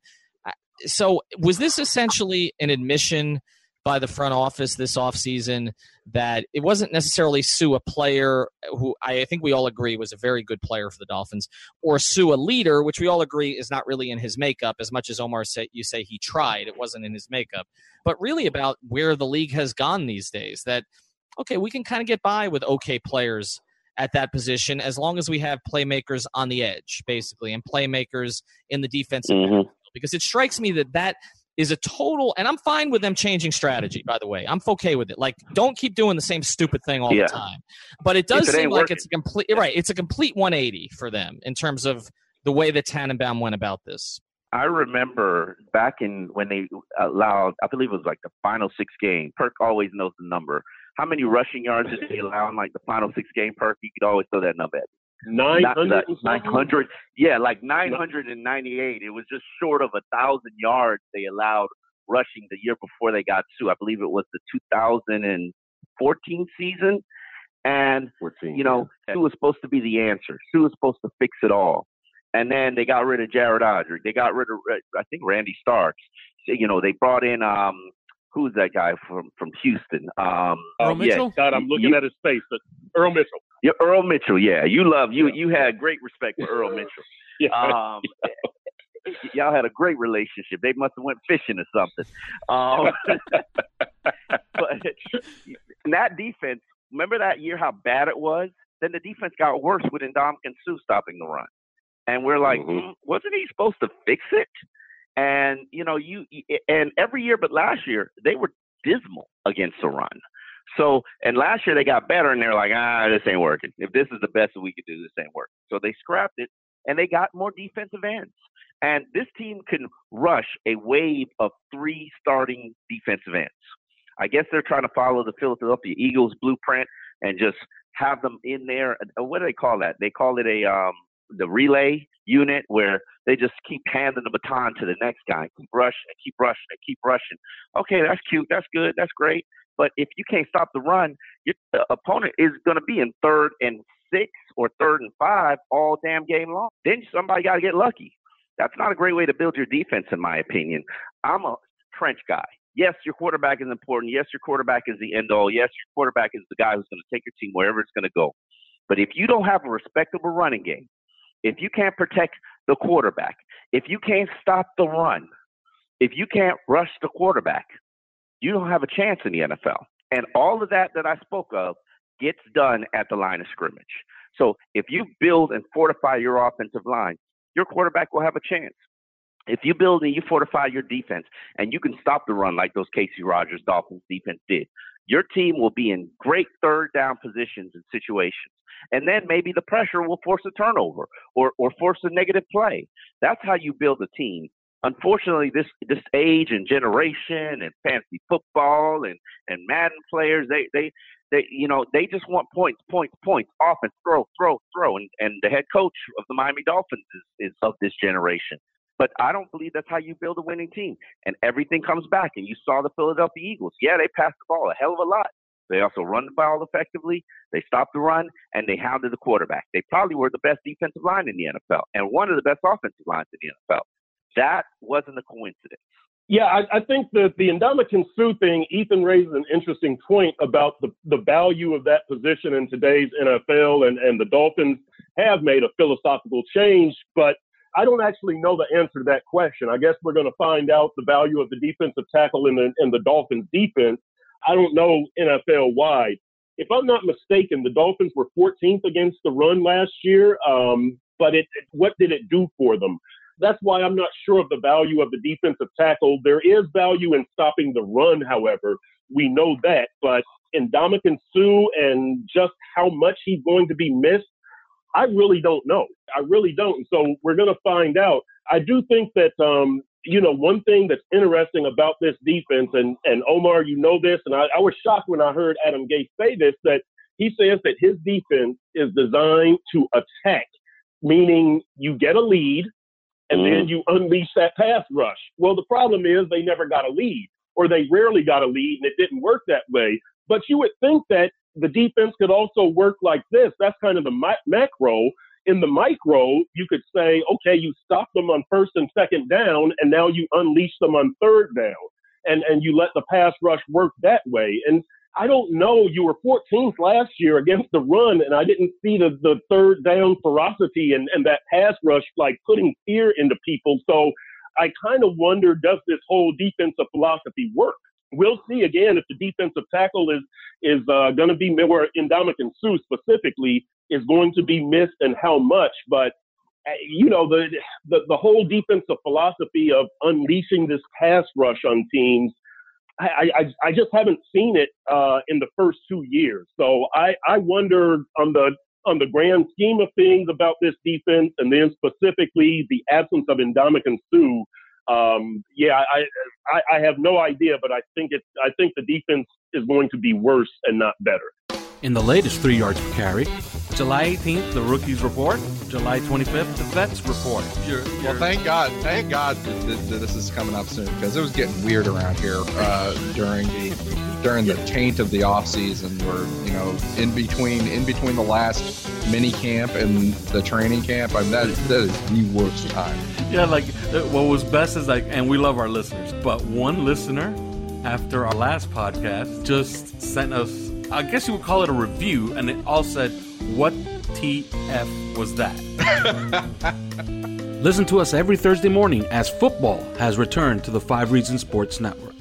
So was this essentially an admission? By the front office this offseason that it wasn't necessarily Suh a player who I think we all agree was a very good player for the Dolphins, or Suh a leader, which we all agree is not really in his makeup. As much as Omar said, you say he tried, it wasn't in his makeup, but really about where the league has gone these days. That okay, we can kind of get by with okay players at that position as long as we have playmakers on the edge, basically, and playmakers in the defensive Mhm. because it strikes me that that is a total and i'm fine with them changing strategy by the way i'm okay with it like don't keep doing the same stupid thing all Yeah. the time but it does it seem like working. it's a complete right it's a complete 180 for them in terms of the way that tannenbaum went about this I remember back in when they allowed, I believe it was like the final six game. Perk always knows the number. How many rushing yards did they allow in like the final six game? Perk, you could always throw that number at. Me. Nine Not- hundred. not- 900 yeah like 998 it was just short of a thousand yards they allowed rushing the year before they got Suh. i believe it was the 2014 season and you know Suh was supposed to be the answer Suh was supposed to fix it all and then they got rid of jared Odrick. they got rid of i think randy starks So, you know they brought in um who's that guy from from houston um Earl yeah, Mitchell? God, I'm looking you- at his face. But Earl Mitchell. Yeah, Earl Mitchell. Yeah, you love you. You had great respect for Earl Mitchell. Yeah. Um, y'all had a great relationship. They must have went fishing or something. Um, but that defense, remember that year how bad it was? Then the defense got worse with Ndam and Sue stopping the run, and we're like, Mhm. "Hmm, wasn't he supposed to fix it? And you know, you and every year but last year they were dismal against the run. So, and last year they got better, and they're like, ah, this ain't working. If this is the best that we could do, this ain't working. So they scrapped it, and they got more defensive ends. And this team can rush a wave of three starting defensive ends. I guess they're trying to follow the Philadelphia Eagles blueprint and just have them in there. What do they call that? They call it a um, the relay unit where they just keep handing the baton to the next guy, keep rushing keep rushing and keep rushing. Okay, that's cute, that's good, that's great. But if you can't stop the run, your the opponent is going to be in third and six or third and five all damn game long. Then somebody got to get lucky. That's not a great way to build your defense, in my opinion. I'm a trench guy. Yes, your quarterback is important. Yes, your quarterback is the end all. Yes, your quarterback is the guy who's going to take your team wherever it's going to go. But if you don't have a respectable running game, if you can't protect the quarterback, if you can't stop the run, if you can't rush the quarterback, you don't have a chance in the NFL. And all of that that I spoke of gets done at the line of scrimmage. So if you build and fortify your offensive line, your quarterback will have a chance. If you build and you fortify your defense and you can stop the run like those Kacy Rodgers Dolphins defense did, your team will be in great third down positions and situations. And then maybe the pressure will force a turnover or, or force a negative play. That's how you build a team. Unfortunately, this this age and generation and fantasy football and, and Madden players, they, they they you know, they just want points, points, points, offense, throw, throw, throw. And and the head coach of the Miami Dolphins is, is of this generation. But I don't believe that's how you build a winning team. And everything comes back. And you saw the Philadelphia Eagles. Yeah, they passed the ball a hell of a lot. They also run the ball effectively. They stopped the run and they hounded the quarterback. They probably were the best defensive line in the NFL and one of the best offensive lines in the NFL. That wasn't a coincidence. Yeah, I, I think that the Ndamukong Suh thing, Ethan raises an interesting point about the, the value of that position in today's NFL, and, and the Dolphins have made a philosophical change, but I don't actually know the answer to that question. I guess we're going to find out the value of the defensive tackle in the, in the Dolphins defense. I don't know NFL wide. If I'm not mistaken, the Dolphins were 14th against the run last year, um, but it, what did it do for them? That's why I'm not sure of the value of the defensive tackle. There is value in stopping the run, however. We know that. But in Dominican Sue and just how much he's going to be missed, I really don't know. I really don't. So we're going to find out. I do think that, um, you know, one thing that's interesting about this defense, and, and Omar, you know this, and I, I was shocked when I heard Adam Gase say this, that he says that his defense is designed to attack, meaning you get a lead and mm-hmm. then you unleash that pass rush. Well, the problem is they never got a lead, or they rarely got a lead, and it didn't work that way. But you would think that the defense could also work like this. That's kind of the mi- macro. In the micro, you could say, okay, you stop them on first and second down, and now you unleash them on third down. and and you let the pass rush work that way. And I don't know. You were 14th last year against the run, and I didn't see the the third down ferocity and and that pass rush like putting fear into people. So I kind of wonder, does this whole defensive philosophy work? We'll see again if the defensive tackle is is uh, going to be where Ndamukong Suh specifically is going to be missed and how much. But uh, you know the, the the whole defensive philosophy of unleashing this pass rush on teams. I, I, I just haven't seen it uh, in the first two years. So I, I wonder on the on the grand scheme of things about this defense, and then specifically the absence of Ndamukong Suh. Um, yeah, I, I I have no idea, but I think it's I think the defense is going to be worse and not better. In the latest three yards per carry, July 18th, the rookies report. July 25th, the vets report. Your- Well, thank God, thank God that, that, that this is coming up soon because it was getting weird around here uh, during the during the taint of the off season. We're you know in between in between the last mini camp and the training camp. I mean, that that is the worst time. Yeah, like uh, what was best is like, and we love our listeners, but one listener after our last podcast just sent us, I guess you would call it a review, and it all said, What TF was that? Listen to us every Thursday morning as football has returned to the Five Reasons Sports Network.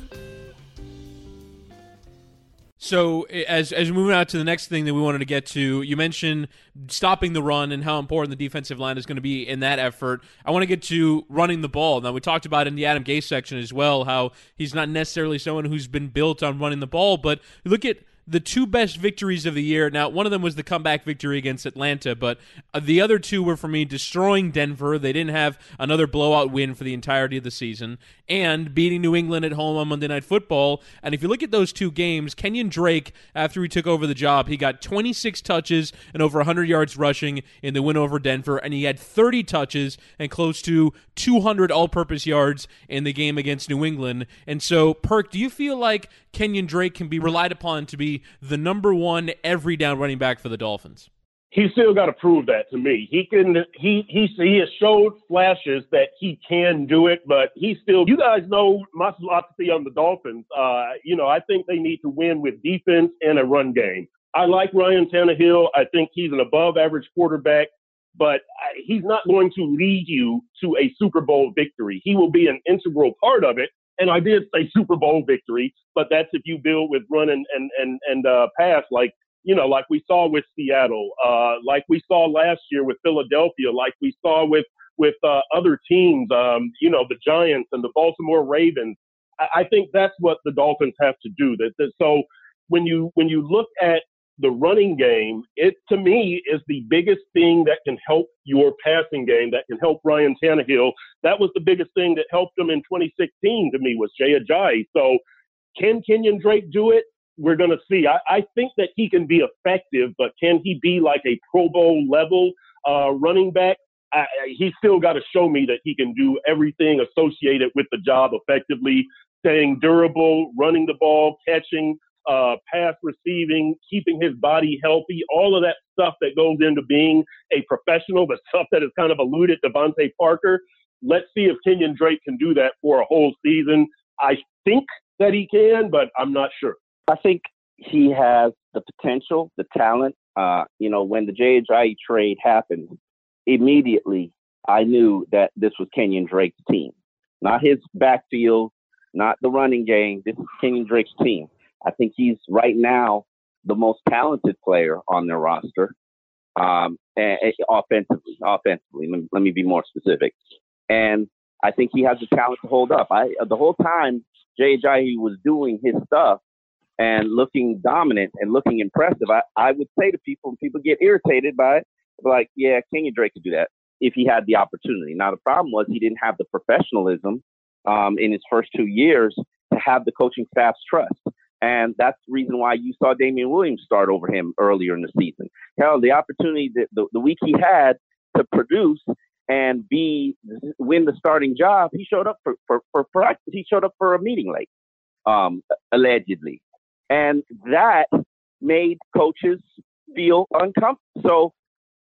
So as as we move out to the next thing that we wanted to get to, you mentioned stopping the run and how important the defensive line is going to be in that effort. I want to get to running the ball. Now we talked about in the Adam Gase section as well how he's not necessarily someone who's been built on running the ball, but look at the two best victories of the year. Now, one of them was the comeback victory against Atlanta, but uh, the other two were for me destroying Denver. They didn't have another blowout win for the entirety of the season, and beating New England at home on Monday Night Football. And if you look at those two games, Kenyon Drake, after he took over the job, he got 26 touches and over 100 yards rushing in the win over Denver, and he had 30 touches and close to 200 all purpose yards in the game against New England. And so, Perk, do you feel like Kenyon Drake can be relied upon to be the number one every down running back for the Dolphins? He's still got to prove that to me. He can. He he he has showed flashes that he can do it, but he still. You guys know my philosophy on the Dolphins. Uh, you know, I think they need to win with defense and a run game. I like Ryan Tannehill. I think he's an above average quarterback, but he's not going to lead you to a Super Bowl victory. He will be an integral part of it. And I did say Super Bowl victory, but that's if you build with run and and and, and uh, pass like you know, like we saw with Seattle, uh, like we saw last year with Philadelphia, like we saw with with uh, other teams, um, you know, the Giants and the Baltimore Ravens. I, I think that's what the Dolphins have to do. That, that so when you when you look at the running game, it to me is the biggest thing that can help your passing game, that can help Ryan Tannehill. That was the biggest thing that helped him in 2016 to me was Jay Ajayi. So can Kenyon Drake do it? We're going to see. I, I think that he can be effective, but can he be like a Pro Bowl level uh, running back? I, he's still got to show me that he can do everything associated with the job effectively, staying durable, running the ball, catching, uh, pass receiving, keeping his body healthy, all of that stuff that goes into being a professional, the stuff that has kind of eluded DeVante Parker. Let's see if Kenyon Drake can do that for a whole season. I think that he can, but I'm not sure. I think he has the potential, the talent. Uh, you know, when the Ajayi trade happened, immediately I knew that this was Kenyon Drake's team, not his backfield, not the running game. This is Kenyon Drake's team. I think he's right now the most talented player on their roster, um, and, and offensively. Offensively, let me, let me be more specific. And I think he has the talent to hold up. I the whole time Ajayi was doing his stuff and looking dominant and looking impressive, I, I would say to people, and people get irritated by it, like, yeah, Kenyon Drake could do that if he had the opportunity. Now, the problem was he didn't have the professionalism um, in his first two years to have the coaching staff's trust. And that's the reason why you saw Damien Williams start over him earlier in the season. Hell, the opportunity that the, the week he had to produce and be win the starting job, he showed up for for, for practice. He showed up for a meeting late, um, allegedly, and that made coaches feel uncomfortable. So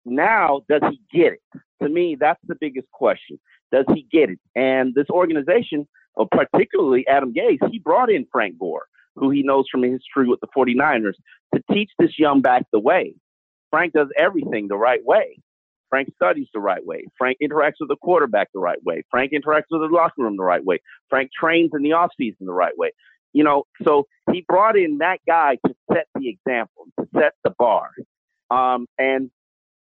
now, does he get it? To me, that's the biggest question. Does he get it? And this organization, uh, particularly Adam Gase, he brought in Frank Gore, who he knows from his history with the 49ers, to teach this young back the way. Frank does everything the right way. Frank studies the right way. Frank interacts with the quarterback the right way. Frank interacts with the locker room the right way. Frank trains in the offseason the right way. You know, so he brought in that guy to set the example, to set the bar. Um, and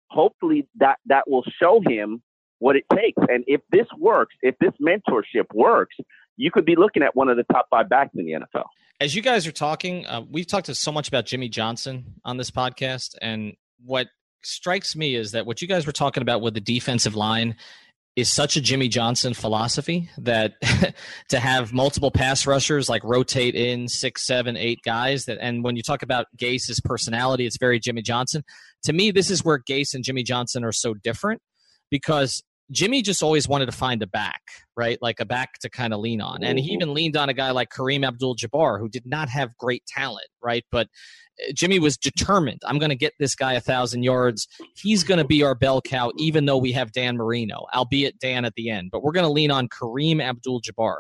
hopefully that that will show him what it takes. And if this works, if this mentorship works, you could be looking at one of the top five backs in the NFL. As you guys are talking, uh, we've talked so much about Jimmy Johnson on this podcast, and what strikes me is that what you guys were talking about with the defensive line is such a Jimmy Johnson philosophy that to have multiple pass rushers like rotate in six, seven, eight guys that and when you talk about Gase's personality, it's very Jimmy Johnson. To me, this is where Gase and Jimmy Johnson are so different because Jimmy just always wanted to find a back, right? Like a back to kind of lean on. And he even leaned on a guy like Kareem Abdul Jabbar, who did not have great talent, right? But uh, Jimmy was determined. I'm going to get this guy a thousand yards. He's going to be our bell cow, even though we have Dan Marino, albeit Dan at the end. But we're going to lean on Kareem Abdul Jabbar.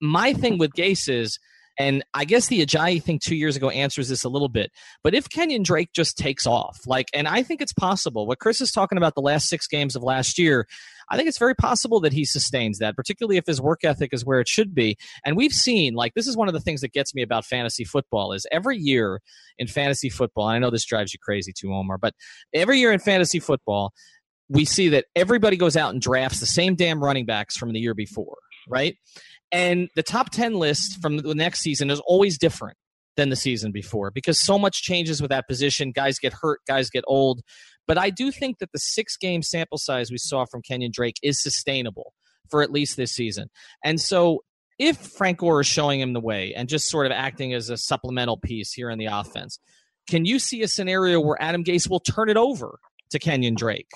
My thing with Gase is, and I guess the Ajayi thing two years ago answers this a little bit. But if Kenyon Drake just takes off, like, and I think it's possible. What Chris is talking about the last six games of last year, I think it's very possible that he sustains that, particularly if his work ethic is where it should be. And we've seen, like, this is one of the things that gets me about fantasy football is every year in fantasy football, and I know this drives you crazy too, Omar, but every year in fantasy football, we see that everybody goes out and drafts the same damn running backs from the year before, right? And the top 10 list from the next season is always different than the season before because so much changes with that position. Guys get hurt, guys get old. But I do think that the six game sample size we saw from Kenyon Drake is sustainable for at least this season. And so if Frank Gore is showing him the way and just sort of acting as a supplemental piece here in the offense, can you see a scenario where Adam Gase will turn it over to Kenyon Drake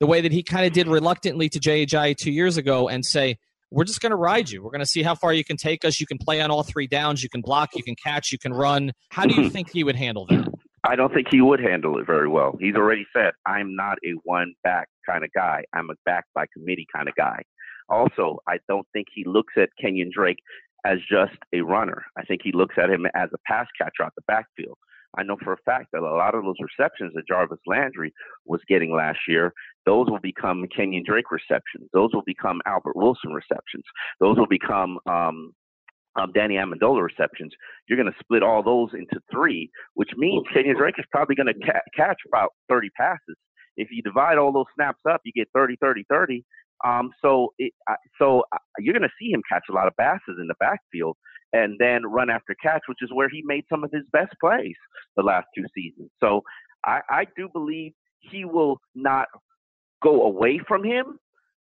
the way that he kind of did reluctantly to Ajayi two years ago and say, we're just going to ride you. We're going to see how far you can take us. You can play on all three downs. You can block. You can catch. You can run. How do you think he would handle that? I don't think he would handle it very well. He's already said, I'm not a one back kind of guy. I'm a back by committee kind of guy. Also, I don't think he looks at Kenyon Drake as just a runner. I think he looks at him as a pass catcher out the backfield. I know for a fact that a lot of those receptions that Jarvis Landry was getting last year, those will become Kenyon Drake receptions. Those will become Albert Wilson receptions. Those will become um, um, Danny Amendola receptions. You're going to split all those into three, which means Kenyon Drake is probably going to ca- catch about 30 passes. If you divide all those snaps up, you get 30, 30, 30. Um, so, it, uh, so uh, you're going to see him catch a lot of passes in the backfield and then run after catch, which is where he made some of his best plays the last two seasons. So, I, I do believe he will not go away from him,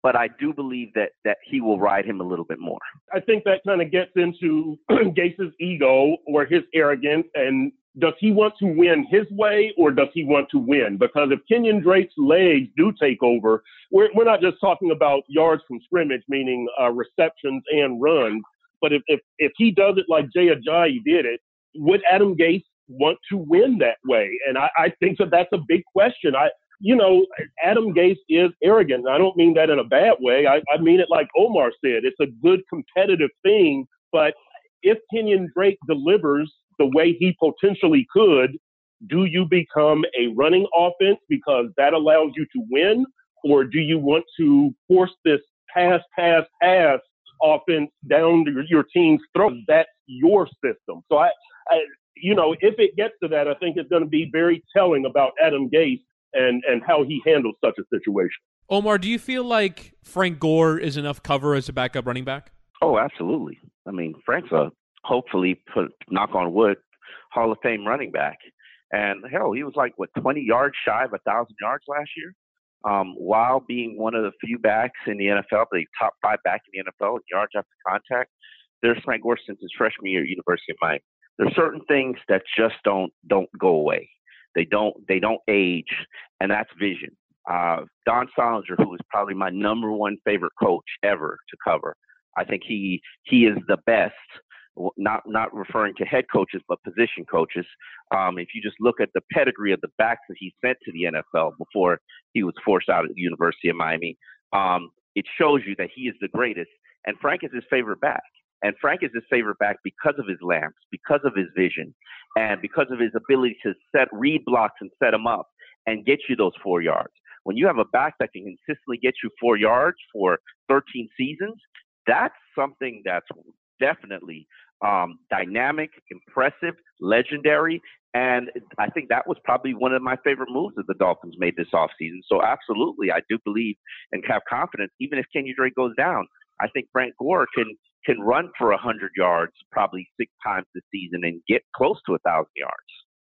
but I do believe that that he will ride him a little bit more. I think that kind of gets into Gase's ego or his arrogance and does he want to win his way or does he want to win? Because if Kenyon Drake's legs do take over, we're, we're not just talking about yards from scrimmage, meaning uh, receptions and runs, but if, if, if he does it like Jay Ajayi did it, would Adam Gase want to win that way? And I, I think that that's a big question. I, you know, Adam Gase is arrogant. I don't mean that in a bad way. I, I mean it like Omar said. It's a good competitive thing. But if Kenyon Drake delivers the way he potentially could, do you become a running offense because that allows you to win? Or do you want to force this pass, pass, pass offense down your, your team's throat? That's your system. So I, I, you know, if it gets to that, I think it's going to be very telling about Adam Gase and and how he handles such a situation. Omar, do you feel like Frank Gore is enough cover as a backup running back? Oh, absolutely. I mean, Frank's a hopefully put knock on wood Hall of Fame running back, and hell, he was like what 20 yards shy of a thousand yards last year. Um, while being one of the few backs in the NFL, the top five back in the NFL in yards after contact, there's Frank Gore since his freshman year at University of Miami. There's certain things that just don't don't go away. They don't they don't age, and that's vision. Uh, Don Soldinger, who is probably my number one favorite coach ever to cover, I think he he is the best not not referring to head coaches but position coaches. Um, if you just look at the pedigree of the backs that he sent to the NFL before he was forced out at the University of Miami, um, it shows you that he is the greatest. And Frank is his favorite back. And Frank is his favorite back because of his lamps, because of his vision, and because of his ability to set read blocks and set them up and get you those four yards. When you have a back that can consistently get you four yards for 13 seasons, that's something that's definitely um, dynamic, impressive, legendary. And I think that was probably one of my favorite moves that the Dolphins made this offseason. So, absolutely, I do believe and have confidence, even if Kenny Drake goes down, I think Frank Gore can can run for 100 yards probably six times this season and get close to a 1,000 yards.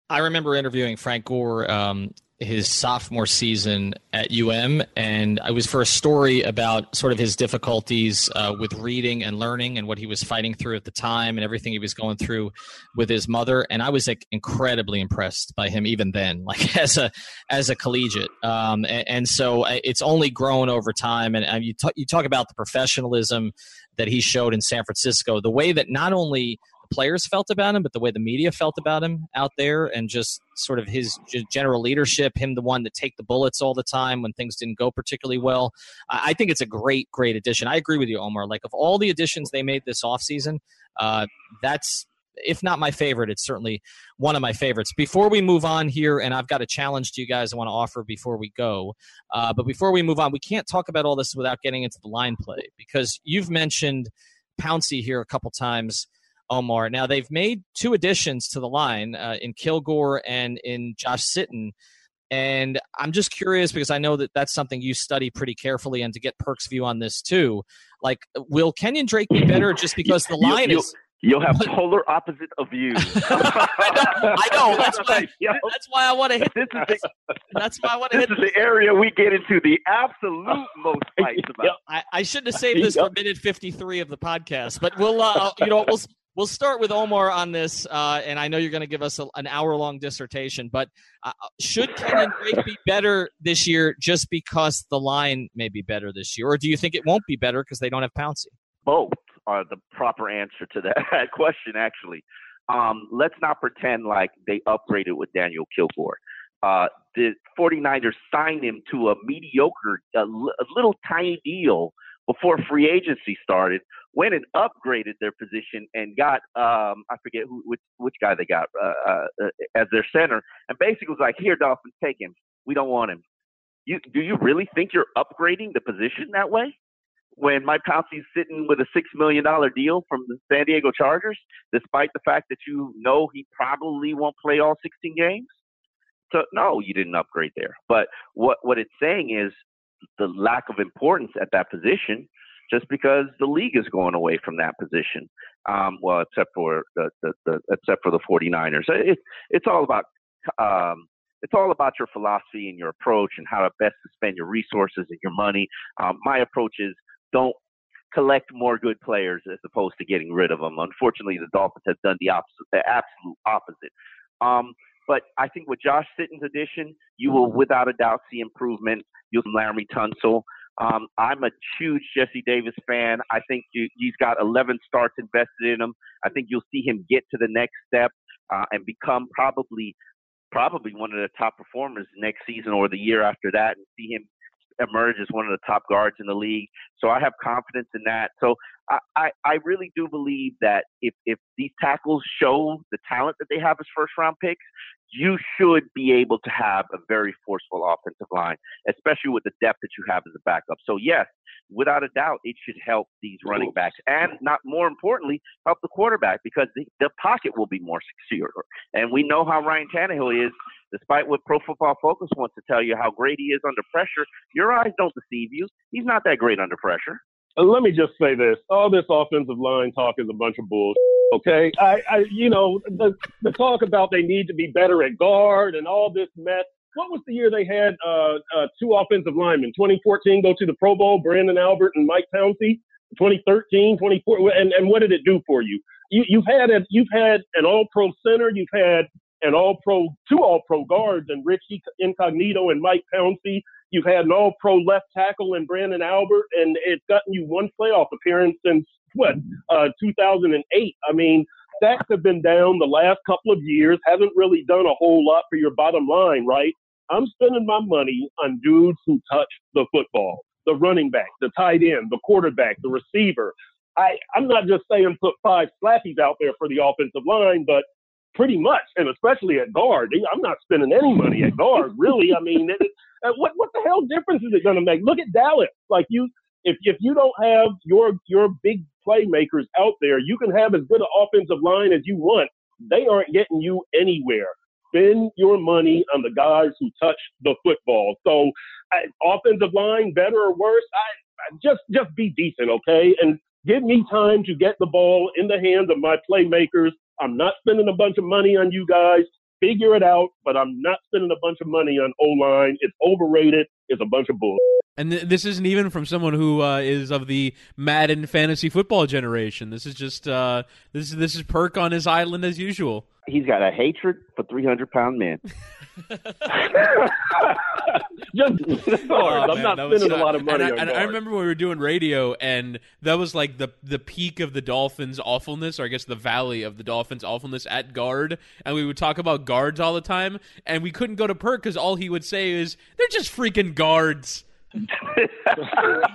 I remember interviewing Frank Gore um, his sophomore season at UM, and I was for a story about sort of his difficulties uh, with reading and learning and what he was fighting through at the time and everything he was going through with his mother. And I was like incredibly impressed by him even then, like as a as a collegiate. Um, and, and, so uh, it's only grown over time. And, and you talk, you talk about the professionalism that he showed in San Francisco, the way that not only players felt about him, but the way the media felt about him out there, and just sort of his general leadership, him the one to take the bullets all the time when things didn't go particularly well. I think it's a great, great addition. I agree with you, Omar. Like of all the additions they made this offseason, uh, that's if not my favorite, it's certainly one of my favorites. Before we move on here, and I've got a challenge to you guys I want to offer before we go. Uh, but before we move on, we can't talk about all this without getting into the line play because you've mentioned Pouncey here a couple times. Omar. Now they've made two additions to the line uh, in Kilgore and in Josh Sitton. And I'm just curious because I know that that's something you study pretty carefully, and to get Perk's view on this too. Like, will Kenyon Drake be better just because the line you, is? You'll have polar opposite of you. I know. That's why. That's why I want to hit. This is the, that's why I want to this hit. is the area we get into the absolute most fights about. I, I should have saved this for minute 53 of the podcast, but we'll, uh, you know, we'll we'll start with Omar on this, uh, and I know you're going to give us a, an hour long dissertation. But uh, should Kenyon Drake be better this year just because the line may be better this year, or do you think it won't be better because they don't have Pouncey? Both are the proper answer to that question. Actually, um, let's not pretend like they upgraded with Daniel Kilgore. Uh, the 49ers signed him to a mediocre, a, a little tiny deal before free agency started, went and upgraded their position and got um, I forget who which which guy they got uh, uh, as their center, and basically was like, "Here, Dolphins, take him. We don't want him." You do you really think you're upgrading the position that way? When Mike Pouncey's sitting with a six million dollar deal from the San Diego Chargers, despite the fact that you know he probably won't play all 16 games. So no, you didn't upgrade there. But what what it's saying is the lack of importance at that position just because the league is going away from that position. Um, well, except for the, the, the, except for the 49ers. It, it's all about um, it's all about your philosophy and your approach and how to best to spend your resources and your money. Um, my approach is don't collect more good players as opposed to getting rid of them. Unfortunately, the Dolphins have done the opposite, the absolute opposite. Um, but I think with Josh Sitton's addition, you will without a doubt see improvement. You'll see Laremy Tunsil. Um, I'm a huge Jesse Davis fan. I think you, he's got 11 starts invested in him. I think you'll see him get to the next step uh, and become probably probably one of the top performers next season or the year after that, and see him emerge as one of the top guards in the league. So I have confidence in that. So I, I, I really do believe that if, if these tackles show the talent that they have as first round picks, you should be able to have a very forceful offensive line, especially with the depth that you have as a backup. So yes, without a doubt, it should help these running backs, and not more importantly, help the quarterback because the, the pocket will be more secure. And we know how Ryan Tannehill is. Despite what Pro Football Focus wants to tell you how great he is under pressure, your eyes don't deceive you. He's not that great under pressure. Let me just say this: all this offensive line talk is a bunch of bullshit. Okay, I, I, you know, the the talk about they need to be better at guard and all this mess. What was the year they had uh, uh, two offensive linemen? 2014 go to the Pro Bowl, Branden Albert and Mike Pouncey. 2013, 24, and, and what did it do for you? You you've had a, you've had an All Pro center, you've had an All Pro, two All Pro guards, and Richie Incognito and Mike Pouncey. You've had an All Pro left tackle in Branden Albert, and it's gotten you one playoff appearance since what uh, 2008. I mean, stacks have been down the last couple of years. Haven't really done a whole lot for your bottom line, right? I'm spending my money on dudes who touch the football, the running back, the tight end, the quarterback, the receiver. I, I'm not just saying put five slappies out there for the offensive line, but pretty much, and especially at guard. I'm not spending any money at guard, really. I mean, it, it, uh, what what the hell difference is it going to make? Look at Dallas. Like you, if if you don't have your your big playmakers out there, you can have as good an offensive line as you want. They aren't getting you anywhere. Spend your money on the guys who touch the football. So, I, offensive line, better or worse, I, I just just be decent, okay? And give me time to get the ball in the hands of my playmakers. I'm not spending a bunch of money on you guys. Figure it out, but I'm not spending a bunch of money on O line. It's overrated. It's a bunch of bull. And th- this isn't even from someone who uh, is of the Madden fantasy football generation. This is just uh, this is this is Perk on his island as usual. He's got a hatred for 300 pound men. Just, Oh, I'm man, not that was spending a lot of money And, I, on and I remember when we were doing radio, and that was like the the peak of the Dolphins' awfulness, or I guess the valley of the Dolphins' awfulness at guard. And we would talk about guards all the time, and we couldn't go to Perk because all he would say is, "They're just freaking guards."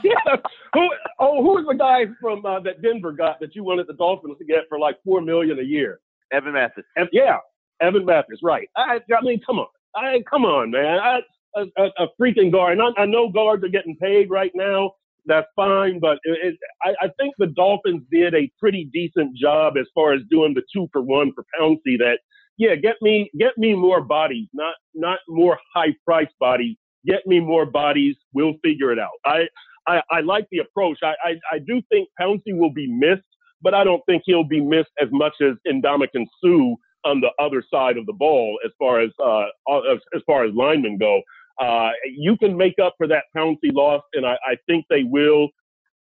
Yeah. Who? Oh, who was the guy from uh, that Denver got that you wanted the Dolphins to get for like four million a year? Evan Mathis. Ev- yeah, Evan Mathis, right? I, I mean, come on, I come on, man. I, a, a, a freaking guard. And I, I know guards are getting paid right now. That's fine, but it, it, I, I think the Dolphins did a pretty decent job as far as doing the two for one for Pouncey. That yeah, get me get me more bodies, not not more high price bodies. Get me more bodies. We'll figure it out. I I, I like the approach. I, I I do think Pouncey will be missed, but I don't think he'll be missed as much as Ndamukong Suh on the other side of the ball as far as uh as, as far as linemen go. Uh, you can make up for that Pouncey loss, and I, I think they will.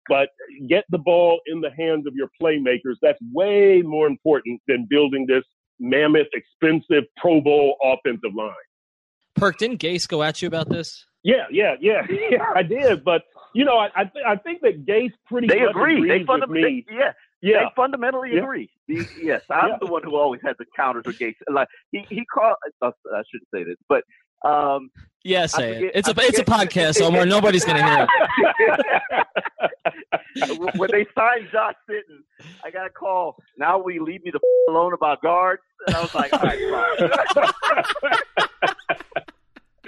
But get the ball in the hands of your playmakers. That's way more important than building this mammoth, expensive Pro Bowl offensive line. Perk, didn't Gase go at you about this? Yeah, yeah, yeah, yeah. I did, but you know, I I, th- I think that Gase pretty They much agree. They agrees with fundam- me. they- yeah. Yeah. They fundamentally Yeah. agree. The- yes, I'm Yeah. the one who always had the counters with Gase. Like he he called. Uh, I shouldn't say this, but um, Yeah, say forget- it. It's a I it's a forget- podcast, Omar. Nobody's gonna hear it. when they signed Josh Sitton, I got a call. Now will you leave me the f- alone about guards? And I was like, all right, fine.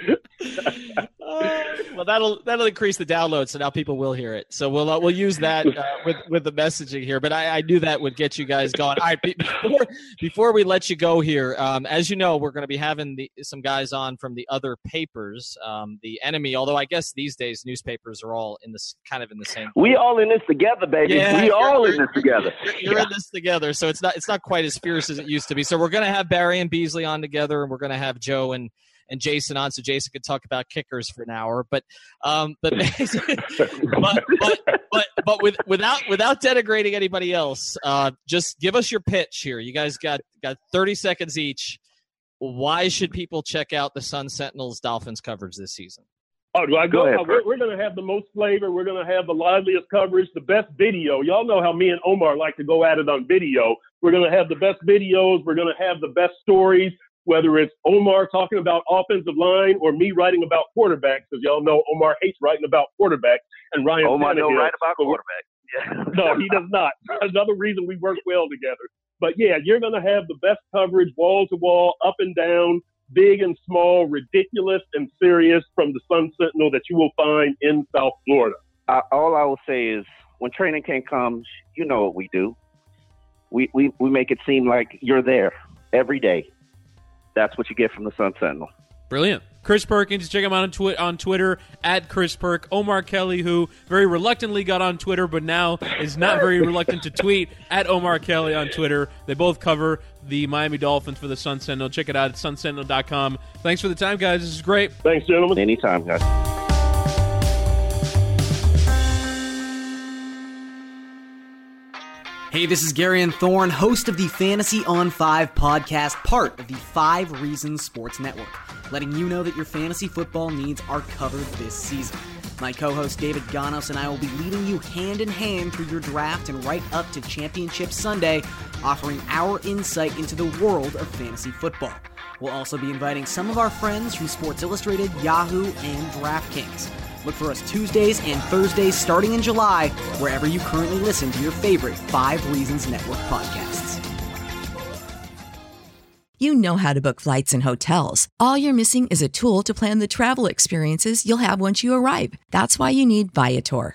well, that'll that'll increase the download, so now people will hear it. So we'll uh, we'll use that uh, with with the messaging here. But I, I knew that would get you guys going. All right, be- before before we let you go here, um, as you know, we're going to be having the, some guys on from the other papers, um, the enemy. Although I guess these days newspapers are all in this kind of in the same. we all in this together, baby. Yeah, we all in this together. You're, you're in this together, so it's not it's not quite as fierce as it used to be. So we're going to have Barry and Beasley on together, and we're going to have Joe and and Jason on, so Jason could talk about kickers for an hour. But um, but but but but, but with, without without denigrating anybody else, uh, just give us your pitch here. You guys got got 30 seconds each. Why should people check out the Sun Sentinels Dolphins coverage this season? Oh, do I Go go? ahead, Uh, we're we're going to have the most flavor. We're going to have the liveliest coverage, the best video. Y'all know how me and Omar like to go at it on video. We're going to have the best videos. We're going to have the best stories, whether it's Omar talking about offensive line or me writing about quarterbacks, because y'all know Omar hates writing about quarterbacks and Ryan Omar don't write about But. Yeah. no, he does not. Another reason we work well together. But yeah, you're going to have the best coverage, wall to wall, up and down, big and small, ridiculous and serious from the Sun Sentinel that you will find in South Florida. I, all I will say is when training camp comes, you know what we do. We, we, we make it seem like you're there every day. That's what you get from the Sun Sentinel. Brilliant. Chris Perkins, check him out on, twi- on Twitter at Chris Perk. Omar Kelly, who very reluctantly got on Twitter, but now is not very reluctant to tweet at Omar Kelly on Twitter. They both cover the Miami Dolphins for the Sun Sentinel. Check it out at sunsentinel.com. Thanks for the time, guys. This is great. Thanks, gentlemen. Anytime, guys. Hey, this is Gary and Thorne, host of the Fantasy on 5 podcast, part of the 5 Reasons Sports Network, letting you know that your fantasy football needs are covered this season. My co host David Ganos and I will be leading you hand in hand through your draft and right up to Championship Sunday, offering our insight into the world of fantasy football. We'll also be inviting some of our friends from Sports Illustrated, Yahoo, and DraftKings. Look for us Tuesdays and Thursdays starting in July, wherever you currently listen to your favorite Five Reasons Network podcasts. You know how to book flights and hotels. All you're missing is a tool to plan the travel experiences you'll have once you arrive. That's why you need Viator.